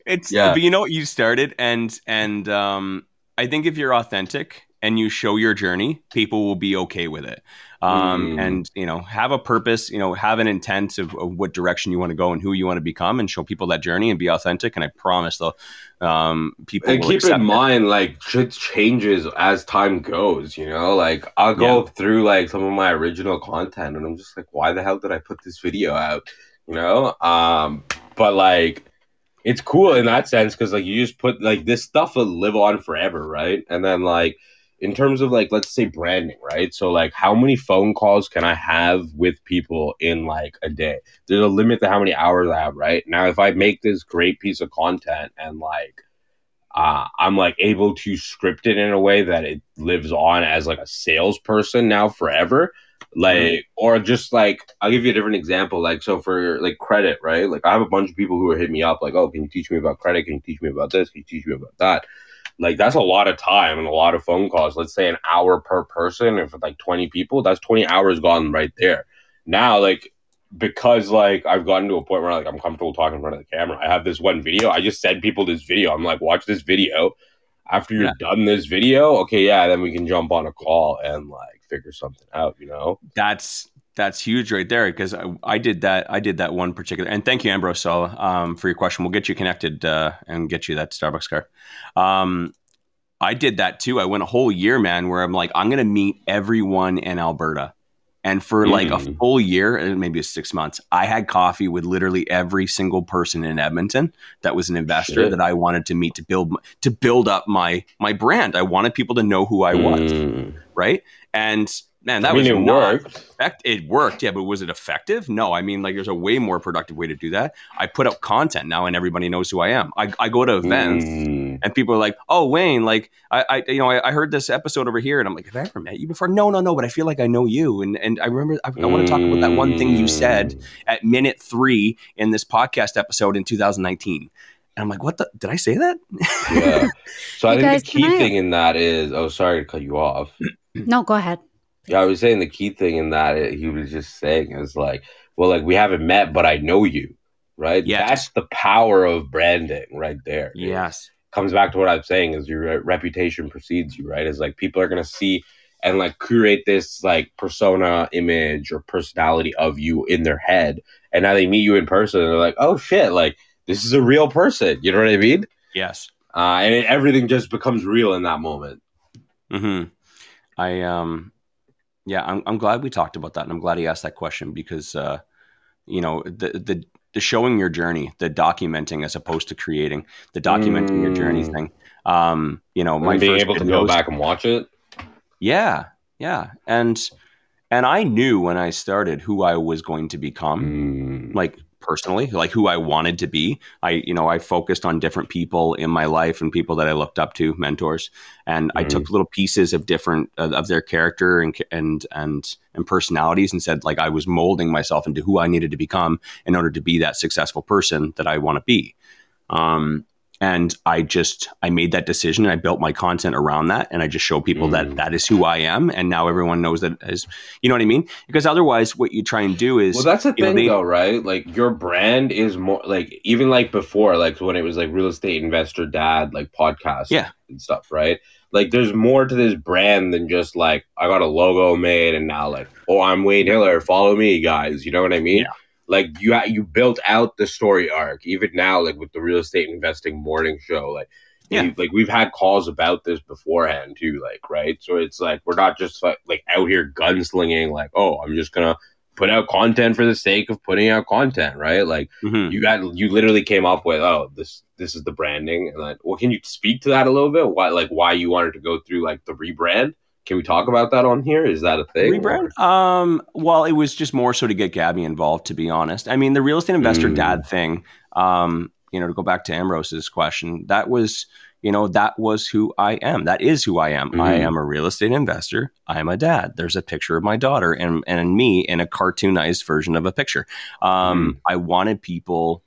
C: It's yeah. but you know what you started and and um I think if you're authentic and you show your journey, people will be okay with it. Um, mm. And you know, have a purpose. You know, have an intent of, of, what direction you want to go and who you want to become, and show people that journey and be authentic. And I promise, though, um, people
B: and keep in mind, it. like shit changes as time goes. You know, like I'll go yeah. through like some of my original content, and I'm just like, why the hell did I put this video out? You know, um, but like it's cool in that sense because like you just put like this stuff will live on forever, right? And then like in terms of like let's say branding, right? So like how many phone calls can I have with people in like a day? There's a limit to how many hours I have, right? Now if I make this great piece of content and like uh, I'm like able to script it in a way that it lives on as like a salesperson now forever like mm-hmm. or just like i'll give you a different example like so for like credit right like i have a bunch of people who are hitting me up like oh can you teach me about credit can you teach me about this can you teach me about that like that's a lot of time and a lot of phone calls let's say an hour per person if it's like 20 people that's 20 hours gone right there now like because like I've gotten to a point where like I'm comfortable talking in front of the camera. I have this one video. I just send people this video. I'm like, watch this video. After you're yeah. done this video, okay, yeah, then we can jump on a call and like figure something out, you know?
C: That's that's huge right there because I, I, did that. I did that one particular. And thank you, Ambrose, um, for your question. We'll get you connected uh, and get you that Starbucks card. Um, I did that too. I went a whole year, man, where I'm like, I'm going to meet everyone in Alberta. And for mm. like a mm. full year, maybe six months, I had coffee with literally every single person in Edmonton that was an investor Shit. that I wanted to meet to build to build up my my brand. I wanted people to know who I was, mm. Right? And man, that I mean, was it worked. Effect- it worked, yeah, but was it effective? No, I mean, like, there's a way more productive way to do that. I put up content now, and everybody knows who I am. I, I go to events, mm. and people are like, "Oh, Wayne, like, I, I you know, I, I, heard this episode over here," and I'm like, "Have I ever met you before?" No, no, no, but I feel like I know you, and and I remember I, I want to talk about that one thing you said mm. at minute three in this podcast episode in 2019. And I'm like, what the? Did I say that?
B: Yeah. So I
E: You
B: think
E: guys,
B: the key
E: I-
B: thing in that is, oh, sorry to cut you off.
E: No, go ahead.
B: Yeah, I was saying the key thing in that it, he was just saying is like, well, like we haven't met, but I know you, right?
C: Yes.
B: That's the power of branding right there.
C: yes.
B: comes back to what I'm saying is your reputation precedes you, right? Is like people are gonna see and like curate this like persona, image, or personality of you in their head, and now they meet you in person, and they're like, oh shit, like this is a real person. You know what I mean?
C: Yes.
B: Uh, and it, everything just becomes real in that moment.
C: Hmm. I um, yeah, I'm I'm glad we talked about that, and I'm glad he asked that question because uh, you know, the the the showing your journey, the documenting as opposed to creating, the documenting your journey
B: Mm.
C: thing. Um, you know, my
B: and being able to go back and watch it.
C: Yeah, yeah, and and I knew when I started who I was going to become.
B: Mm.
C: like personally like who i wanted to be i you know i focused on different people in my life and people that i looked up to mentors and i
B: Mhm.
C: took little pieces of different of of their character and and and and personalities and said like i was molding myself into who i needed to become in order to be that successful person that i want to be um and i just i made that decision and i built my content around that and i just show people
B: Mm.
C: that that is who i am and now everyone knows that as you know what i mean because otherwise what you try and do is
B: Well, that's the
C: you know,
B: thing,
C: they-
B: though, right? Like your brand is more like even like before, like when it was like real estate investor dad, like podcast,
C: Yeah.
B: and stuff, right? Like there's more to this brand than just like I got a logo made and now like oh I'm Wayne Hillier, follow me, guys. You know what I mean?
C: Yeah.
B: Like you you built out the story arc even now, like with the real estate investing morning show, like.
C: Yeah.
B: like we've had calls about this beforehand too, like right. So it's like we're not just like, like out here gunslinging, like oh I'm just gonna put out content for the sake of putting out content, right? Like
C: Mhm.
B: you got you literally came up with oh this this is the branding and like well can you speak to that a little bit? Why like why you wanted to go through like the rebrand? Can we talk about that on here? Is that a thing?
C: Rebrand? Um, well, it was just more so to get Gabby involved, to be honest. I mean, the real estate investor
B: Mm.
C: dad thing, um, you know, to go back to Ambrose's question, that was, you know, that was who I am. That is who I am. I
B: Mhm.
C: am a real estate investor. I'm a dad. There's a picture of my daughter and, and me in a cartoonized version of a picture. Um, I wanted people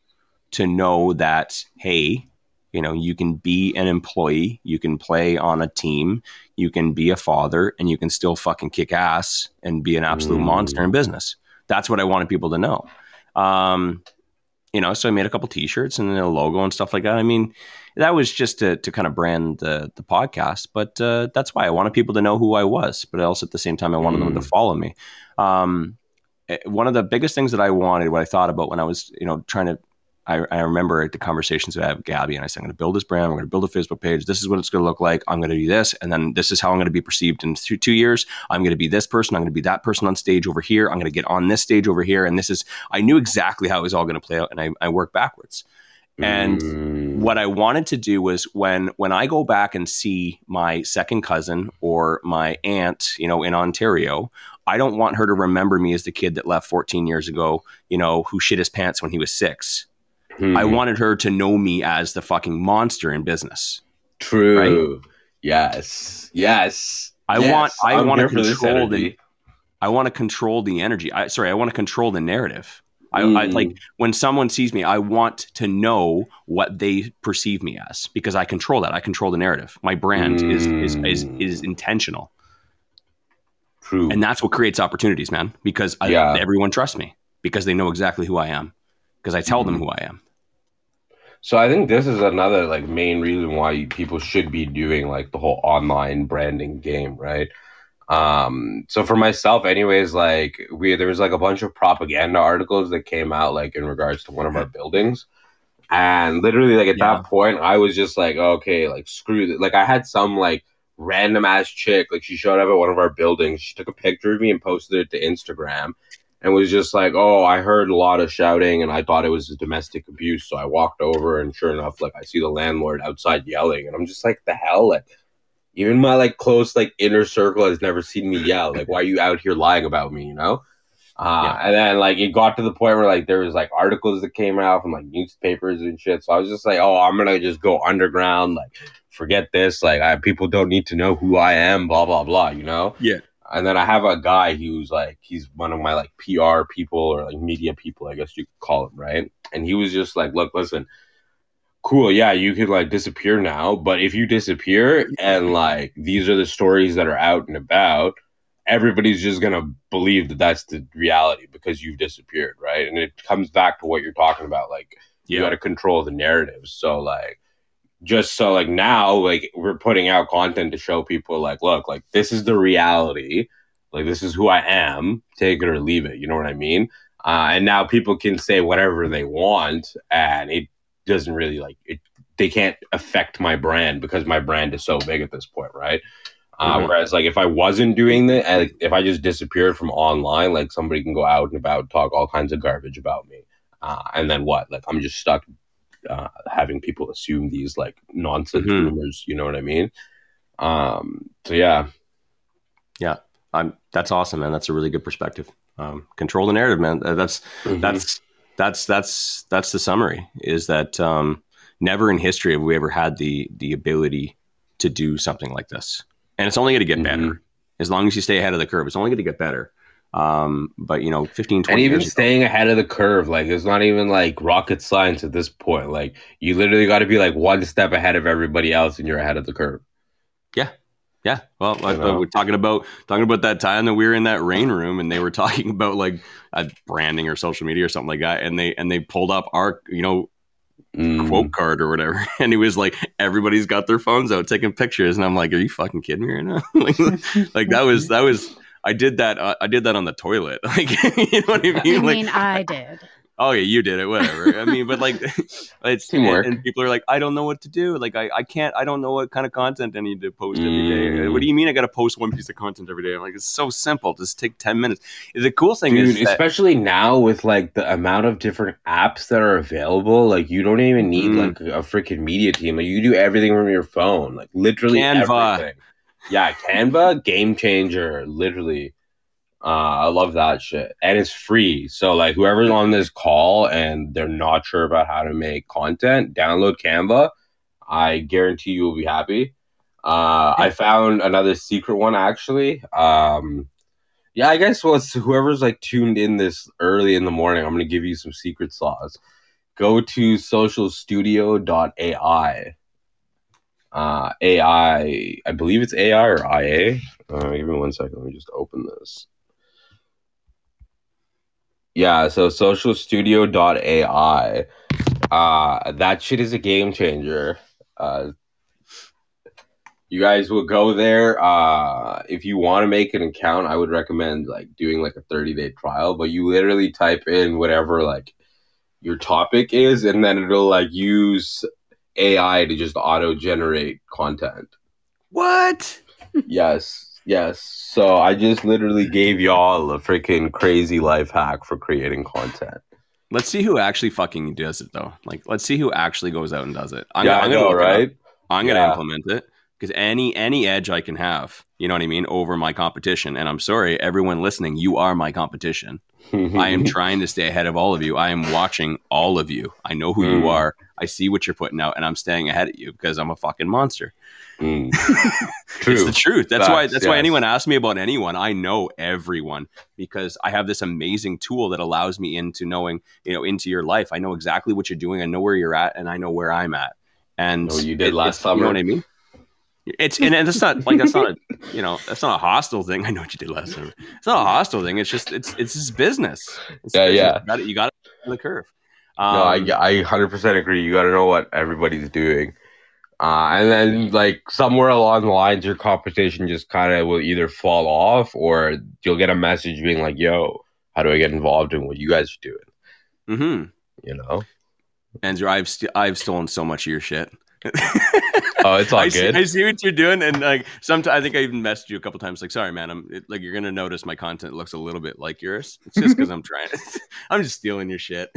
C: to know that, hey, you know, you can be an employee, you can play on a team, you can be a father, and you can still fucking kick ass and be an absolute
B: Mm.
C: monster in business. That's what I wanted people to know. Um, you know, so I made a couple T-shirts and a logo and stuff like that. I mean, that was just to to kind of brand the the podcast, but uh, that's why I wanted people to know who I was, but also at the same time I wanted them to
B: Mm.
C: follow me. Um, eh, one of the biggest things that I wanted, what I thought about when I was, you know, trying to I, I remember the conversations I had with Gabby, and I said, I'm going to build this brand. I'm going to build a Facebook page. This is what it's going to look like. I'm going to do this. And then this is how I'm going to be perceived in th- two years. I'm going to be this person. I'm going to be that person on stage over here. I'm going to get on this stage over here. And this is, I knew exactly how it was all going to play out. And I, I worked backwards. And
B: Mm.
C: what I wanted to do was when when I go back and see my second cousin or my aunt, you know, in Ontario, I don't want her to remember me as the kid that left 14 years ago, you know, who shit his pants when he was 6.
B: Mhm.
C: I wanted her to know me as the fucking monster in business.
B: true. Yes. Yes.
C: I
B: Yes.
C: want I want to
B: here for this
C: control the
B: energy.
C: I want to control the energy. I sorry, I want to control the narrative. I, I
B: Mm.
C: like when someone sees me, I want to know what they perceive me as because I control that. I control the narrative. My brand is, is is
B: Mm.
C: is intentional,
B: True.
C: and that's what creates opportunities, man. Because I,
B: Yeah.
C: everyone trusts me because they know exactly who I am because I tell them
B: Mhm.
C: who I am.
B: So I think this is another like main reason why people should be doing like the whole online branding game, right? Um, so for myself, anyways, like we there was like a bunch of propaganda articles that came out like in regards to one of our buildings, and literally like at
C: Yeah.
B: that point, I was just like, okay, like screw it. Like I had some like random ass chick, like she showed up at one of our buildings, she took a picture of me and posted it to Instagram, and was just like, "Oh, I heard a lot of shouting, and I thought it was domestic abuse." So I walked over, and sure enough, like I see the landlord outside yelling, and I'm just like, "The hell!" Like, even my like close like inner circle has never seen me yell. Like, why are you out here lying about me? You know? Uh,
C: Yeah.
B: And then like it got to the point where like there was like articles that came out from like newspapers and shit. So I was just like, "Oh, I'm gonna just go underground." Like, forget this. Like, I, people don't need to know who I am. Blah blah blah. You know?
C: Yeah.
B: And then I have a guy who's like, he's one of my like PR people or like media people, I guess you could call him, right? And he was just like, look, listen, cool, yeah, you could like disappear now, but if you disappear and like these are the stories that are out and about, everybody's just gonna believe that that's the reality because you've disappeared, right? And it comes back to what you're talking about, like you got to control the narrative. So like just so like now like we're putting out content to show people like look like this is the reality. Like this is who i am. Take it or leave it. You know what i mean? Uh, and now people can say whatever they want and it doesn't really like it they can't affect my brand because my brand is so big at this point right? Uh,
C: Mhm.
B: whereas like if i wasn't doing that and if i just disappeared from online like somebody can go out and about talk all kinds of garbage about me. Uh, and then what? Like i'm just stuck uh, having people assume these like nonsense
C: Mhm.
B: rumors you know what i mean um so yeah yeah,
C: I'm, that's awesome, man. That's a really good perspective. Um, control the narrative, man. That's
B: Mhm.
C: that's that's that's that's the summary. Is that um, never in history have we ever had the the ability to do something like this, and it's only going to get
B: Mhm.
C: better as long as you stay ahead of the curve. It's only going to get better. Um, but you know, 15, 20
B: and even
C: years ago-
B: staying ahead of the curve like it's not even like rocket science at this point like you literally got to be like one step ahead of everybody else and you're ahead of the curve
C: Yeah, yeah. well, like,
B: know?
C: we're talking about talking about that time that we were in that REIN room, and they were talking about like uh, branding or social media or something like that, and they and they pulled up our you know
B: Mm.
C: quote card or whatever, and he was like, everybody's got their phones out taking pictures, and I'm like, are you fucking kidding me right now? like, like that was that was I did that uh, I did that on the toilet, like you know what I mean?
E: I
C: like,
E: mean, I did.
C: oh yeah, you did it, whatever. I mean, but like, it's
B: Teamwork.
C: And, and people are like, I don't know what to do. Like, I, I can't. I don't know what kind of content I need to post every day.
B: Mm.
C: What do you mean I got to post one piece of content every day? I'm like, it's so simple. Just take ten minutes. The cool thing
B: Dude,
C: is, that,
B: especially now with like the amount of different apps that are available, like you don't even need
C: Mhm.
B: like a freaking media team. Like you do everything from your phone, like literally
C: Canva.
B: everything. Yeah, Canva, game changer, literally. Uh, I love that shit, and it's free. So like whoever's on this call and they're not sure about how to make content, download Canva. I guarantee you will be happy. Uh, I found another secret one actually. Um, yeah, I guess what's whoever's like tuned in this early in the morning, I'm gonna give you some secret sauce. Go to socialstudio.ai. Uh, AI, I believe it's AI or IA. Uh, give me one second. Let me just open this. Yeah, so socialstudio.ai. Uh, that shit is a game changer. Uh, you guys will go there. Uh, if you want to make an account, I would recommend like doing like a 30 day trial, but you literally type in whatever like your topic is, and then it'll like use AI to just auto generate content.
C: what?
B: yes, yes. So I just literally gave y'all a freaking crazy life hack for creating content.
C: Let's see who actually fucking does it though. Like, let's see who actually goes out and does it. I'm,
B: yeah,
C: I'm
B: I
C: gonna
B: know, right?
C: I'm going to
B: Yeah.
C: implement it because any any edge I can have, you know what I mean, over my competition. And I'm sorry, everyone listening, you are my competition. I am trying to stay ahead of all of you. I am watching all of you. I know who you
B: Mm.
C: are. I see what you're putting out, and I'm staying ahead of you because I'm a fucking monster.
B: Mm.
C: It's the truth. That's why.
B: Facts,
C: That's why anyone asks me about anyone, I know everyone because I have this amazing tool that allows me into knowing, you know, into your life. I know exactly what you're doing. I know where you're at, and I know where I'm at. And
B: what you did
C: it-
B: last
C: it's- You know what I mean? It's and, and that's not like that's not a you know that's not a hostile thing. I know what you did last summer. It's not a hostile thing. It's just it's it's just business. It's
B: Yeah,
C: business.
B: yeah.
C: You got it. You got it on the curve.
B: no, I
C: Um,
B: I hundred percent agree. You got to know what everybody's doing, uh, and then like somewhere along the lines, your competition just kind of will either fall off, or you'll get a message being like, "Yo, how do I get involved in what you guys are doing?"
C: mhm.
B: You know?
C: Andrew, I've st- I've stolen so much of your shit.
B: Oh, it's all
C: I see,
B: good.
C: I see what you're doing, and like sometimes I think I even messaged you a couple times. Like, sorry, man, I'm it, like you're gonna notice my content looks a little bit like yours. It's just because I'm trying. I'm just stealing your shit.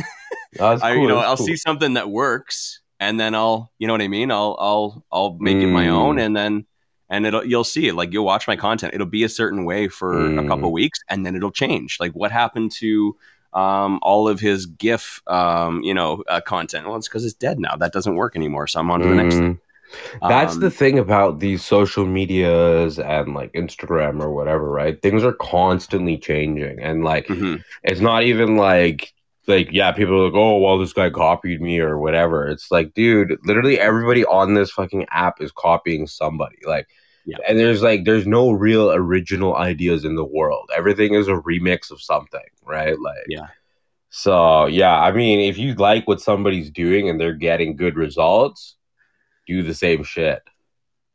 B: That's
C: I, you know, I'll
B: cool.
C: see something that works, and then I'll, you know what I mean. I'll, I'll, I'll make it my
B: Mm.
C: own, and then, and it'll, you'll see it. Like you'll watch my content. It'll be a certain way for a
B: Mm.
C: couple weeks, and then it'll change. Like what happened to um, all of his GIF, um, you know, uh, content? Well, it's because it's dead now. That doesn't work anymore. So I'm on to the next thing.
B: Mm. That's
C: Um,
B: the thing about these social medias and like Instagram or whatever, right? Things are constantly changing, and like
C: mhm.
B: it's not even like like yeah, people are like, oh well, this guy copied me or whatever. It's like, dude, literally everybody on this fucking app is copying somebody. Like,
C: Yeah.
B: and there's like there's no real original ideas in the world. Everything is a remix of something, right? Like,
C: Yeah.
B: So yeah, I mean, if you like what somebody's doing and they're getting good results, do the same shit.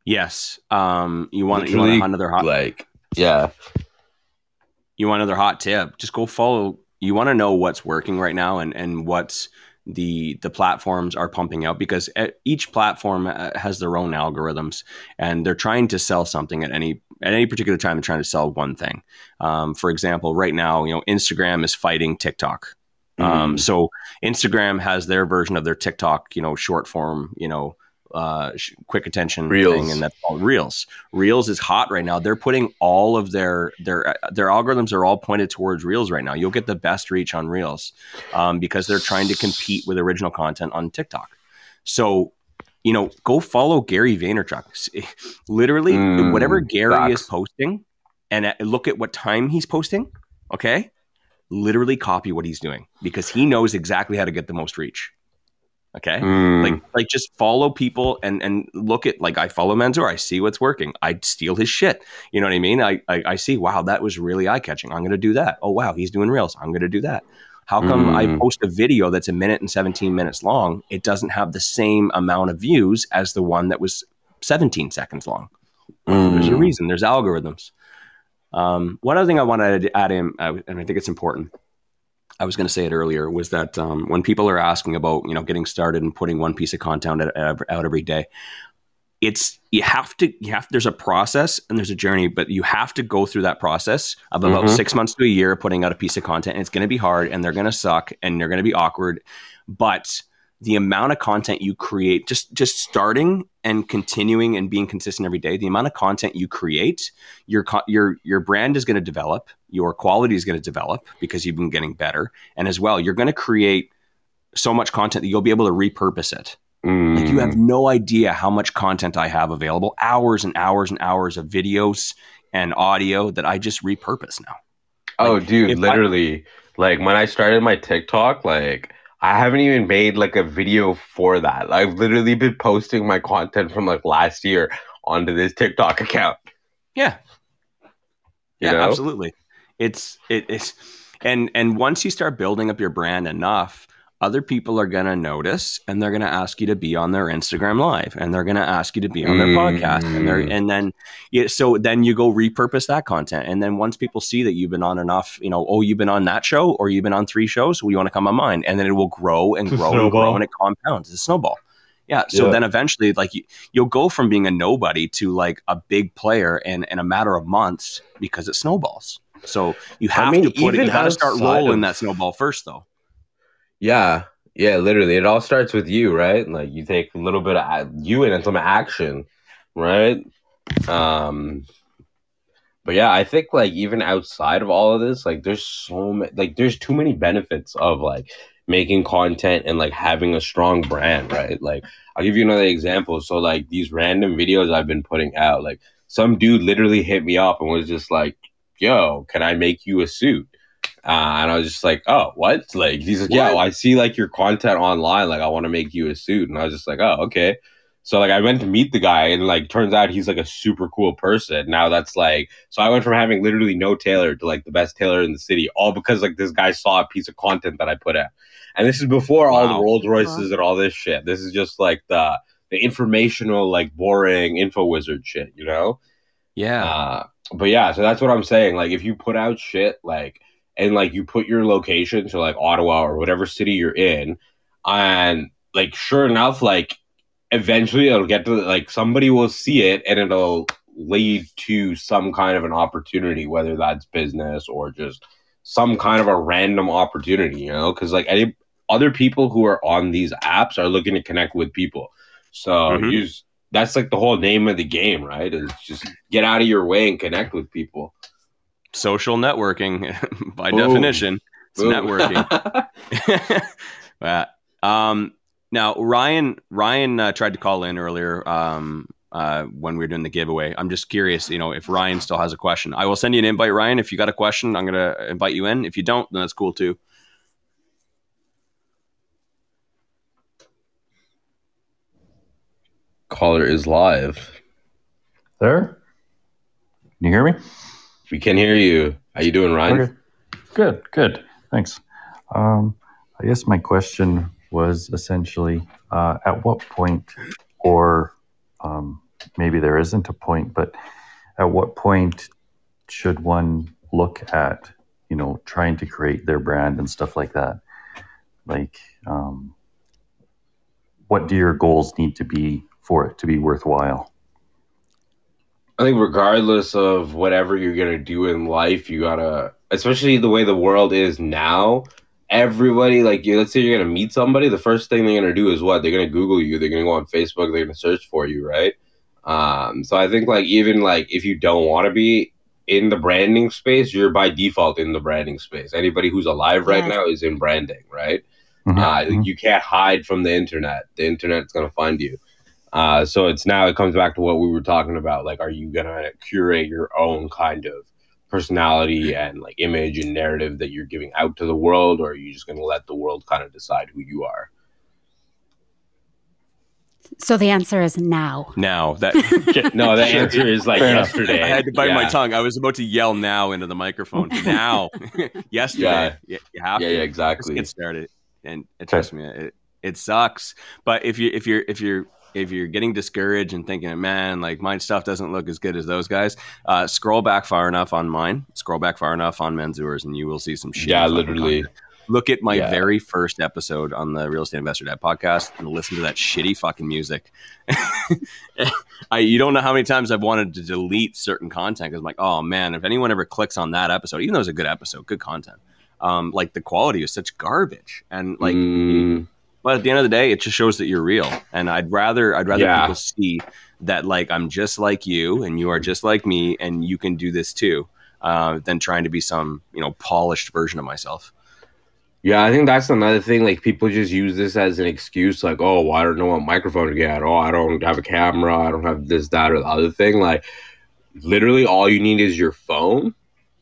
C: Yes. Um, you want you
B: Literally,
C: want another hot
B: Like, yeah,
C: you want another hot tip? Just go follow. You want to know what's working right now and and what's the the platforms are pumping out because e- each platform uh, has their own algorithms and they're trying to sell something at any at any particular time. They're trying to sell one thing. Um, for example, right now, you know, Instagram is fighting TikTok. Um,
B: Mm.
C: so Instagram has their version of their TikTok, you know, short form, you know, uh, quick attention
B: Reels.
C: thing, and that's called Reels. Reels is hot right now. They're putting all of their their uh, their algorithms are all pointed towards Reels right now. You'll get the best reach on Reels um, because they're trying to compete with original content on TikTok. So, you know, go follow Gary Vaynerchuk. Literally,
B: Mm,
C: whatever Gary is posting, and uh, look at what time he's posting. Okay, literally copy what he's doing because he knows exactly how to get the most reach. Okay.
B: Mm.
C: Like, like just follow people and and look at like I follow Manzoor. I see what's working. I steal his shit. You know what I mean? I I, I see. Wow, that was really eye catching. I'm going to do that. Oh wow, he's doing reels. I'm going to do that. How come I
B: Mm.
C: post a video that's a minute and 17 minutes long? It doesn't have the same amount of views as the one that was 17 seconds long. There's a
B: Mm.
C: reason. There's algorithms. Um, one other thing I wanted to add in, uh, and I think it's important. I was going to say it earlier was that um, when people are asking about you know getting started and putting one piece of content out, every day, it's you have to you have there's a process and there's a journey, but you have to go through that process of about
B: Mhm.
C: six months to a year putting out a piece of content. And it's going to be hard and they're going to suck and they're going to be awkward, but the amount of content you create just just starting and continuing and being consistent every day the amount of content you create your your your brand is going to develop your quality is going to develop because you've been getting better. And as well you're going to create so much content that you'll be able to repurpose it.
B: Mm.
C: like you have no idea how much content i have available. Hours and hours and hours of videos and audio that i just repurpose now.
B: Oh,
C: Like,
B: dude,
C: if I-
B: literally, like when I started my TikTok, like I haven't even made like a video for that. I've literally been posting my content from like last year onto this TikTok account.
C: Yeah.
B: You
C: Yeah,
B: know?
C: absolutely. It's it, it's and and once you start building up your brand enough, other people are going to notice and they're going to ask you to be on their Instagram live and they're going to ask you to be on their podcast and they're
B: Mm.
C: and then yeah, so then you go repurpose that content and then once people see that you've been on enough, you know, oh, you've been on that show or you've been on three shows, we want to come on mine and then it will grow and grow and grow and it compounds. It's a snowball. Yeah. So
B: Yeah.
C: then eventually, like you, you'll go from being a nobody to like a big player in, in a matter of months because it snowballs. So you
B: I
C: have
B: mean,
C: to put it, you got to start rolling
B: of-
C: that snowball first, though.
B: Yeah, yeah, literally, it all starts with you, right? Like you take a little bit of you and some action, right? Um, but yeah, I think like even outside of all of this, like there's so many, like there's too many benefits of like making content and like having a strong brand, right? Like I'll give you another example. So like these random videos I've been putting out, like some dude literally hit me up and was just like, "Yo, can I make you a suit?" Uh, and I was just like, "Oh, what?" Like he's like, "Yeah, well, I see like your content online. Like I want to make you a suit." And I was just like, "Oh, okay." So like I went to meet the guy and like turns out he's like a super cool person. Now that's like so I went from having literally no tailor to like the best tailor in the city, all because like this guy saw a piece of content that I put out. And this is before all the Rolls Royces and all this shit. This is just like the the informational, like boring info wizard shit, you know?
C: Yeah.
B: Uh, but yeah, so that's what I'm saying. Like, if you put out shit, like, and like you put your location, so like Ottawa or whatever city you're in, and like, sure enough, like, eventually it'll get to like somebody will see it and it'll lead to some kind of an opportunity, whether that's business or just some kind of a random opportunity, you know? Because like any other people who are on these apps are looking to connect with people. So
C: Mhm.
B: you just, that's like the whole name of the game, right? Is just get out of your way and connect with people
C: social networking by
B: Boom.
C: definition. It's
B: Boom.
C: networking. um, now Ryan Ryan uh, tried to call in earlier um, uh, when we were doing the giveaway. I'm just curious, you know, if Ryan still has a question. I will send you an invite, Ryan. If you got a question, I'm gonna invite you in. If you don't, then that's cool too.
B: Caller is live.
F: There. Can you hear me?
B: We can hear you. How you doing, Ryan?
F: Okay. Good, good. Thanks. Um, I guess my question was essentially uh, at what point, or um, maybe there isn't a point, but at what point should one look at, you know, trying to create their brand and stuff like that? Like, um, what do your goals need to be for it to be worthwhile?
B: I think regardless of whatever you're gonna do in life, you gotta, especially the way the world is now. Everybody, like, you, let's say you're gonna meet somebody, the first thing they're gonna do is what? They're gonna Google you. They're gonna go on Facebook. They're gonna search for you, right? Um, so I think like even like if you don't want to be in the branding space, you're by default in the branding space. Anybody who's alive right
E: Yeah.
B: now is in branding, right?
F: Mhm,
B: Uh,
F: mhm.
B: you can't hide from the internet. The internet's gonna find you. Uh, so it's now it comes back to what we were talking about. Like, are you gonna curate your own kind of personality and like image and narrative that you're giving out to the world, or are you just gonna let the world kind of decide who you are?
E: So the answer is now.
C: Now that
B: No, the answer is like
F: Fair enough.
B: yesterday.
C: I had to bite my tongue. I was about to yell now into the microphone. Now, yesterday, you, you have
B: Yeah,
C: to
B: yeah,
C: Let's
B: exactly.
C: get started. And uh, trust me, it, it sucks. But if you if you're if you're if you're getting discouraged and thinking, man, like my stuff doesn't look as good as those guys, uh, scroll back far enough on mine, scroll back far enough on Manzoor's, and you will see some shit.
B: Yeah, literally.
C: Look at my
B: Yeah.
C: very first episode on the Real Estate Investor Dad podcast and listen to that shitty fucking music. I you don't know how many times I've wanted to delete certain content because I'm like, oh man, if anyone ever clicks on that episode, even though it's a good episode, good content, um, like the quality is such garbage and like.
B: Mm,
C: But at the end of the day, it just shows that you're real, and I'd rather I'd rather
B: Yeah.
C: people see that like I'm just like you, and you are just like me, and you can do this too, uh, than trying to be some you know polished version of myself.
B: yeah, I think that's another thing. Like people just use this as an excuse, like, oh, well, I don't know what microphone to get. Oh, I don't have a camera. I don't have this, that, or the other thing. Like, literally, all you need is your phone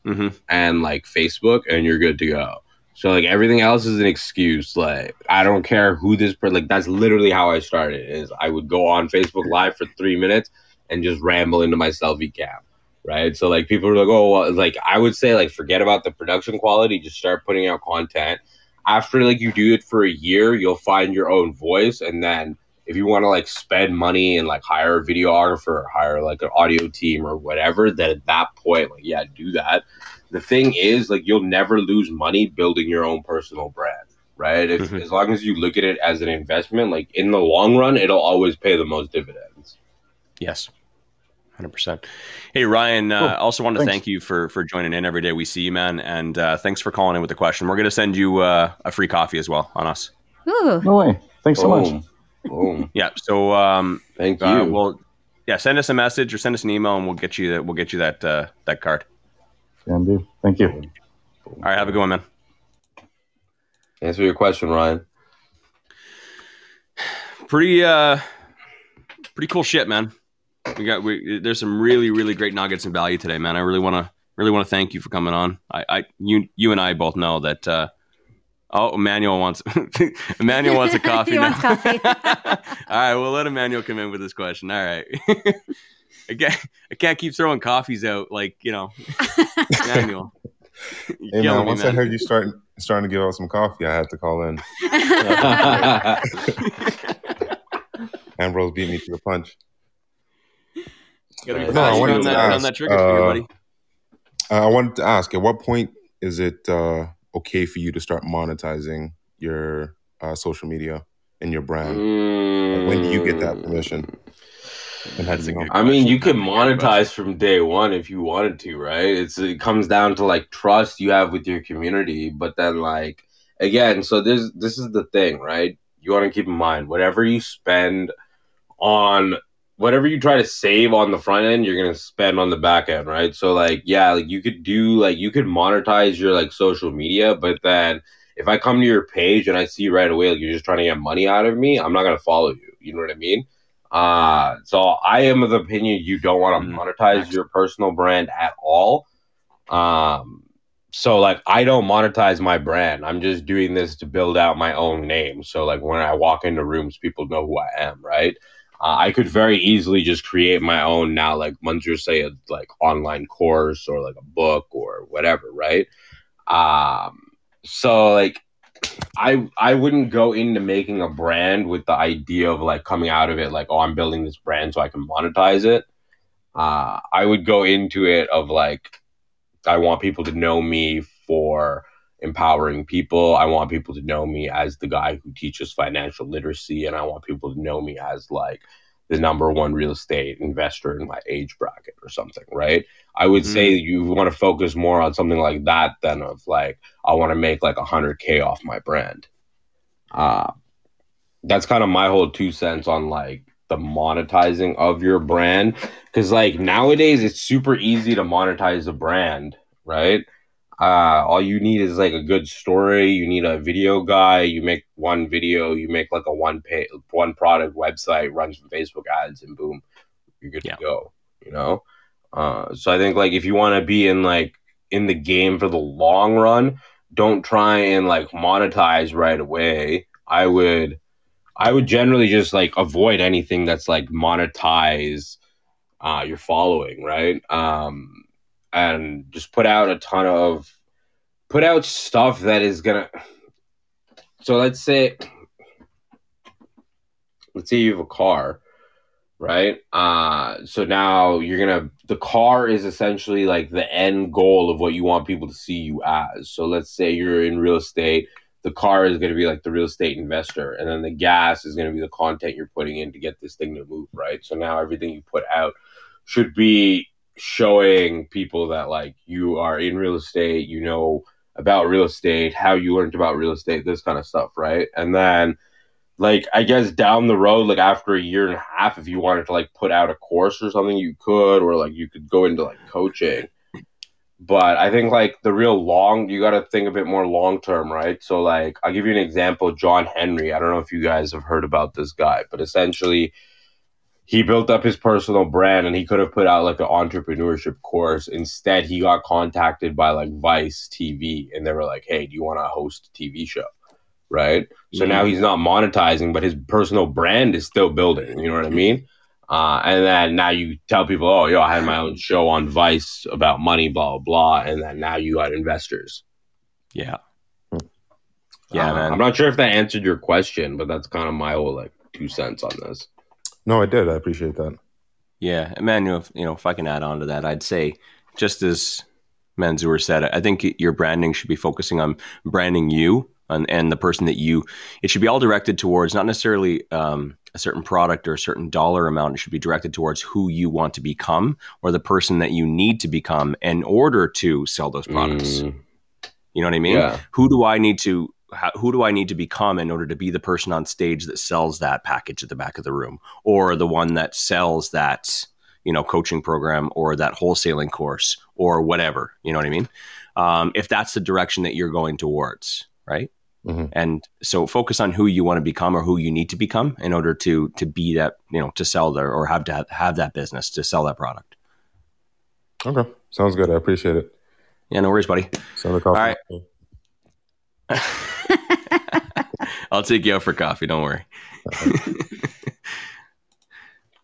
C: hmm
B: and like Facebook, and you're good to go. So like everything else is an excuse. Like I don't care who this person. like that's literally how I started. Is I would go on Facebook Live for three minutes and just ramble into my selfie cam, right? So like people are like, oh, well, like I would say like forget about the production quality, just start putting out content. After like you do it for a year, you'll find your own voice, and then if you want to like spend money and like hire a videographer, or hire like an audio team or whatever, then at that point, like yeah, do that the thing is like you'll never lose money building your own personal brand right if
C: Mhm.
B: as long as you look at it as an investment like in the long run it'll always pay the most dividends
C: Yes. 100%. Hey, Ryan, uh,
F: Cool.
C: I also want to
F: Thanks.
C: thank you for, for joining in every day we see you, man. And uh, thanks for calling in with the question. We're going to send you uh, a free coffee as well on us.
E: Ooh,
F: No way. Thanks so much.
B: Boom. Boom.
C: Yeah. So, um,
B: thank you
C: uh, well, yeah, send us a message or send us an email and we'll get you that. We'll get you that, uh, that card.
F: Can do. Thank you.
C: All right. Have a good one, man.
B: answer your question ryan
C: Pretty, uh, pretty cool shit, man. We got, we, there's some really, really great nuggets and value today, man. I really want to, really want to thank you for coming on. I, I, you, you and I both know that, uh, Oh, Emmanuel wants Emmanuel wants a coffee
E: He
C: now.
E: wants coffee.
C: All right, we'll let Emmanuel come in with this question. All right. I can't I can't keep throwing coffees out like, you know, Emmanuel.
G: Hey
C: Killing
G: man,
C: me,
G: once I heard you starting starting to give out some coffee, I had to call in. Ambrose beat me to the punch.
C: Gotta be
B: No, I
G: wanted
C: on
G: to
C: that, on
G: ask,
C: that trigger finger,
G: uh,
C: buddy.
G: Uh, I wanted to ask, at what point is it uh, okay for you to start monetizing your uh, social media and your brand? Like, when do you get that permission? And how
C: That's
G: does
C: a good
B: I mean, you can
C: That's a good question.
B: monetize from day one if you wanted to, right? It's it comes down to like trust you have with your community, but then like again, so this this is the thing, right? You want to keep in mind whatever you spend on whatever you try to save on the front end, you're gonna spend on the back end, right? So like yeah, like you could do like you could monetize your like social media, but then if I come to your page and I see right away like you're just trying to get money out of me, I'm not gonna follow you. You know what I mean? Uh, so I am of the opinion you don't want to
C: Mhm.
B: monetize your personal brand at all. Um, so like I don't monetize my brand. I'm just doing this to build out my own name. So like when I walk into rooms, people know who I am, right? Uh, I could very easily just create my own now, like Manzoor say, a like online course or like a book or whatever, right? Um, so like I I wouldn't go into making a brand with the idea of like coming out of it like, oh, I'm building this brand so I can monetize it. Uh, I would go into it of like, I want people to know me for empowering people. I want people to know me as the guy who teaches financial literacy, and I want people to know me as like the number one real estate investor in my age bracket or something, right? I would mm-hmm. say you want to focus more on something like that than of like I want to make like a hundred k off my brand. Uh, that's kind of my whole two cents on like the monetizing of your brand because like nowadays it's super easy to monetize a brand, right? Uh, all you need is like a good story. You need a video guy. You make one video. You make like a one pay one product website, run some Facebook ads, and boom, you're good yeah. to go. You know. Uh, so I think like if you want to be in like in the game for the long run, don't try and like monetize right away. I would, I would generally just like avoid anything that's like monetize uh, your following, right? Um, and just put out a ton of put out stuff that is gonna so let's say let's say you have a car right? Uh so now you're gonna the car is essentially like the end goal of what you want people to see you as. So let's say you're in real estate the car is going to be like the real estate investor and then the gas is going to be the content you're putting in to get this thing to move right? So now everything you put out should be showing people that like you are in real estate, you know about real estate, how you learned about real estate, this kind of stuff, right? And then like I guess down the road, like after a year and a half, if you wanted to like put out a course or something, you could, or like you could go into like coaching. But I think like the real long, you got to think a bit more long term, right? So like I'll give you an example, John Henry. I don't know if you guys have heard about this guy, but essentially he built up his personal brand and he could have put out like an entrepreneurship course. Instead, he got contacted by like Vice TV and they were like, "Hey, do you want to host a TV show?" Right? So now he's not monetizing, but his personal brand is still building. You know what I mean? Uh, and then now you tell people, "Oh, yo, I had my own show on Vice about money, blah blah blah," and then now you got investors.
C: Yeah.
B: Yeah, uh, man. I'm not sure if that answered your question, but that's kind of my whole like two cents on this.
G: No, I did. I appreciate that.
C: Yeah, Emmanuel, you know, if I can add on to that, I'd say just as Manzoor said, I think your branding should be focusing on branding you and, and the person that you. It should be all directed towards not necessarily um, a certain product or a certain dollar amount. It should be directed towards who you want to become or the person that you need to become in order to sell those products. Mm. You know what I mean? Yeah. Who do I need to how, who do I need to become in order to be the person on stage that sells that package at the back of the room, or the one that sells that you know coaching program or that wholesaling course or whatever. You know what I mean? Um, if that's the direction that you're going towards, right? Mm-hmm. And so focus on who you want to become or who you need to become in order to to be that you know to sell there or have to have, have that business to sell that product.
G: Okay, sounds good. I appreciate it.
C: Yeah, no worries, buddy. All right. I'll take you out for coffee. Don't worry.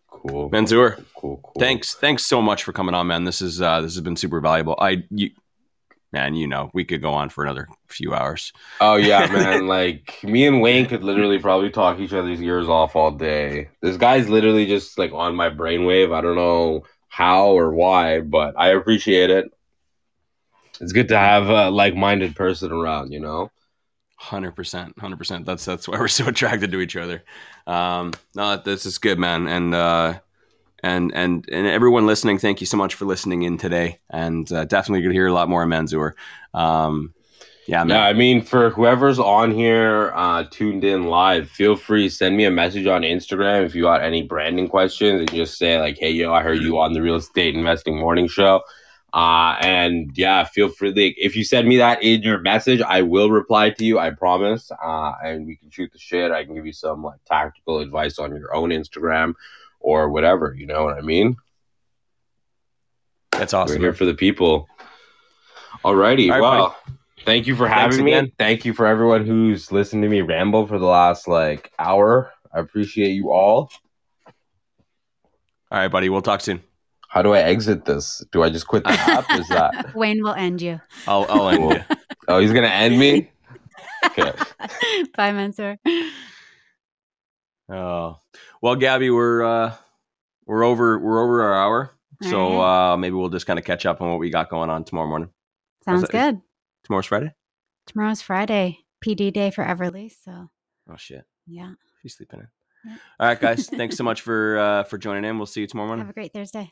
B: cool.
C: Manzoor.
B: Cool, cool.
C: Thanks. Thanks so much for coming on, man. This is uh, this has been super valuable. I you, man, you know, we could go on for another few hours.
B: Oh yeah, man. like me and Wayne could literally probably talk each other's ears off all day. This guy's literally just like on my brainwave. I don't know how or why, but I appreciate it. It's good to have a like-minded person around, you know.
C: Hundred percent, hundred percent. That's that's why we're so attracted to each other. Um, no, this is good, man, and uh, and and and everyone listening, thank you so much for listening in today, and uh, definitely to hear a lot more of Manzoor. Um, yeah,
B: man. yeah. I mean, for whoever's on here, uh, tuned in live, feel free send me a message on Instagram if you got any branding questions, and just say like, "Hey, yo, I heard you on the Real Estate Investing Morning Show." Uh, and yeah, feel free. Like, if you send me that in your message, I will reply to you. I promise. Uh, and we can shoot the shit. I can give you some like tactical advice on your own Instagram or whatever. You know what I mean?
C: That's awesome.
B: We're here for the people. Alrighty. All right, well, buddy. thank you for having me. Thank you for everyone who's listened to me ramble for the last like hour. I appreciate you all.
C: All right, buddy. We'll talk soon.
B: How do I exit this? Do I just quit the app? Is that?
E: Wayne will end you.
C: I'll, I'll end you.
B: Oh, he's gonna end me. Okay.
E: Bye, Manzoor.
C: Oh, well, Gabby, we're uh, we're over we're over our hour, so
E: All
C: uh, maybe we'll just kind of catch up on what we got going on tomorrow morning.
E: Sounds
C: that-
E: good.
C: Tomorrow's Friday.
E: Tomorrow's Friday, PD day for Everly. So
C: Oh shit,
E: yeah,
C: she's sleeping in.
E: Yeah.
C: All right, guys. thanks so much for uh, for joining in. We'll see you tomorrow morning.
E: have a great Thursday.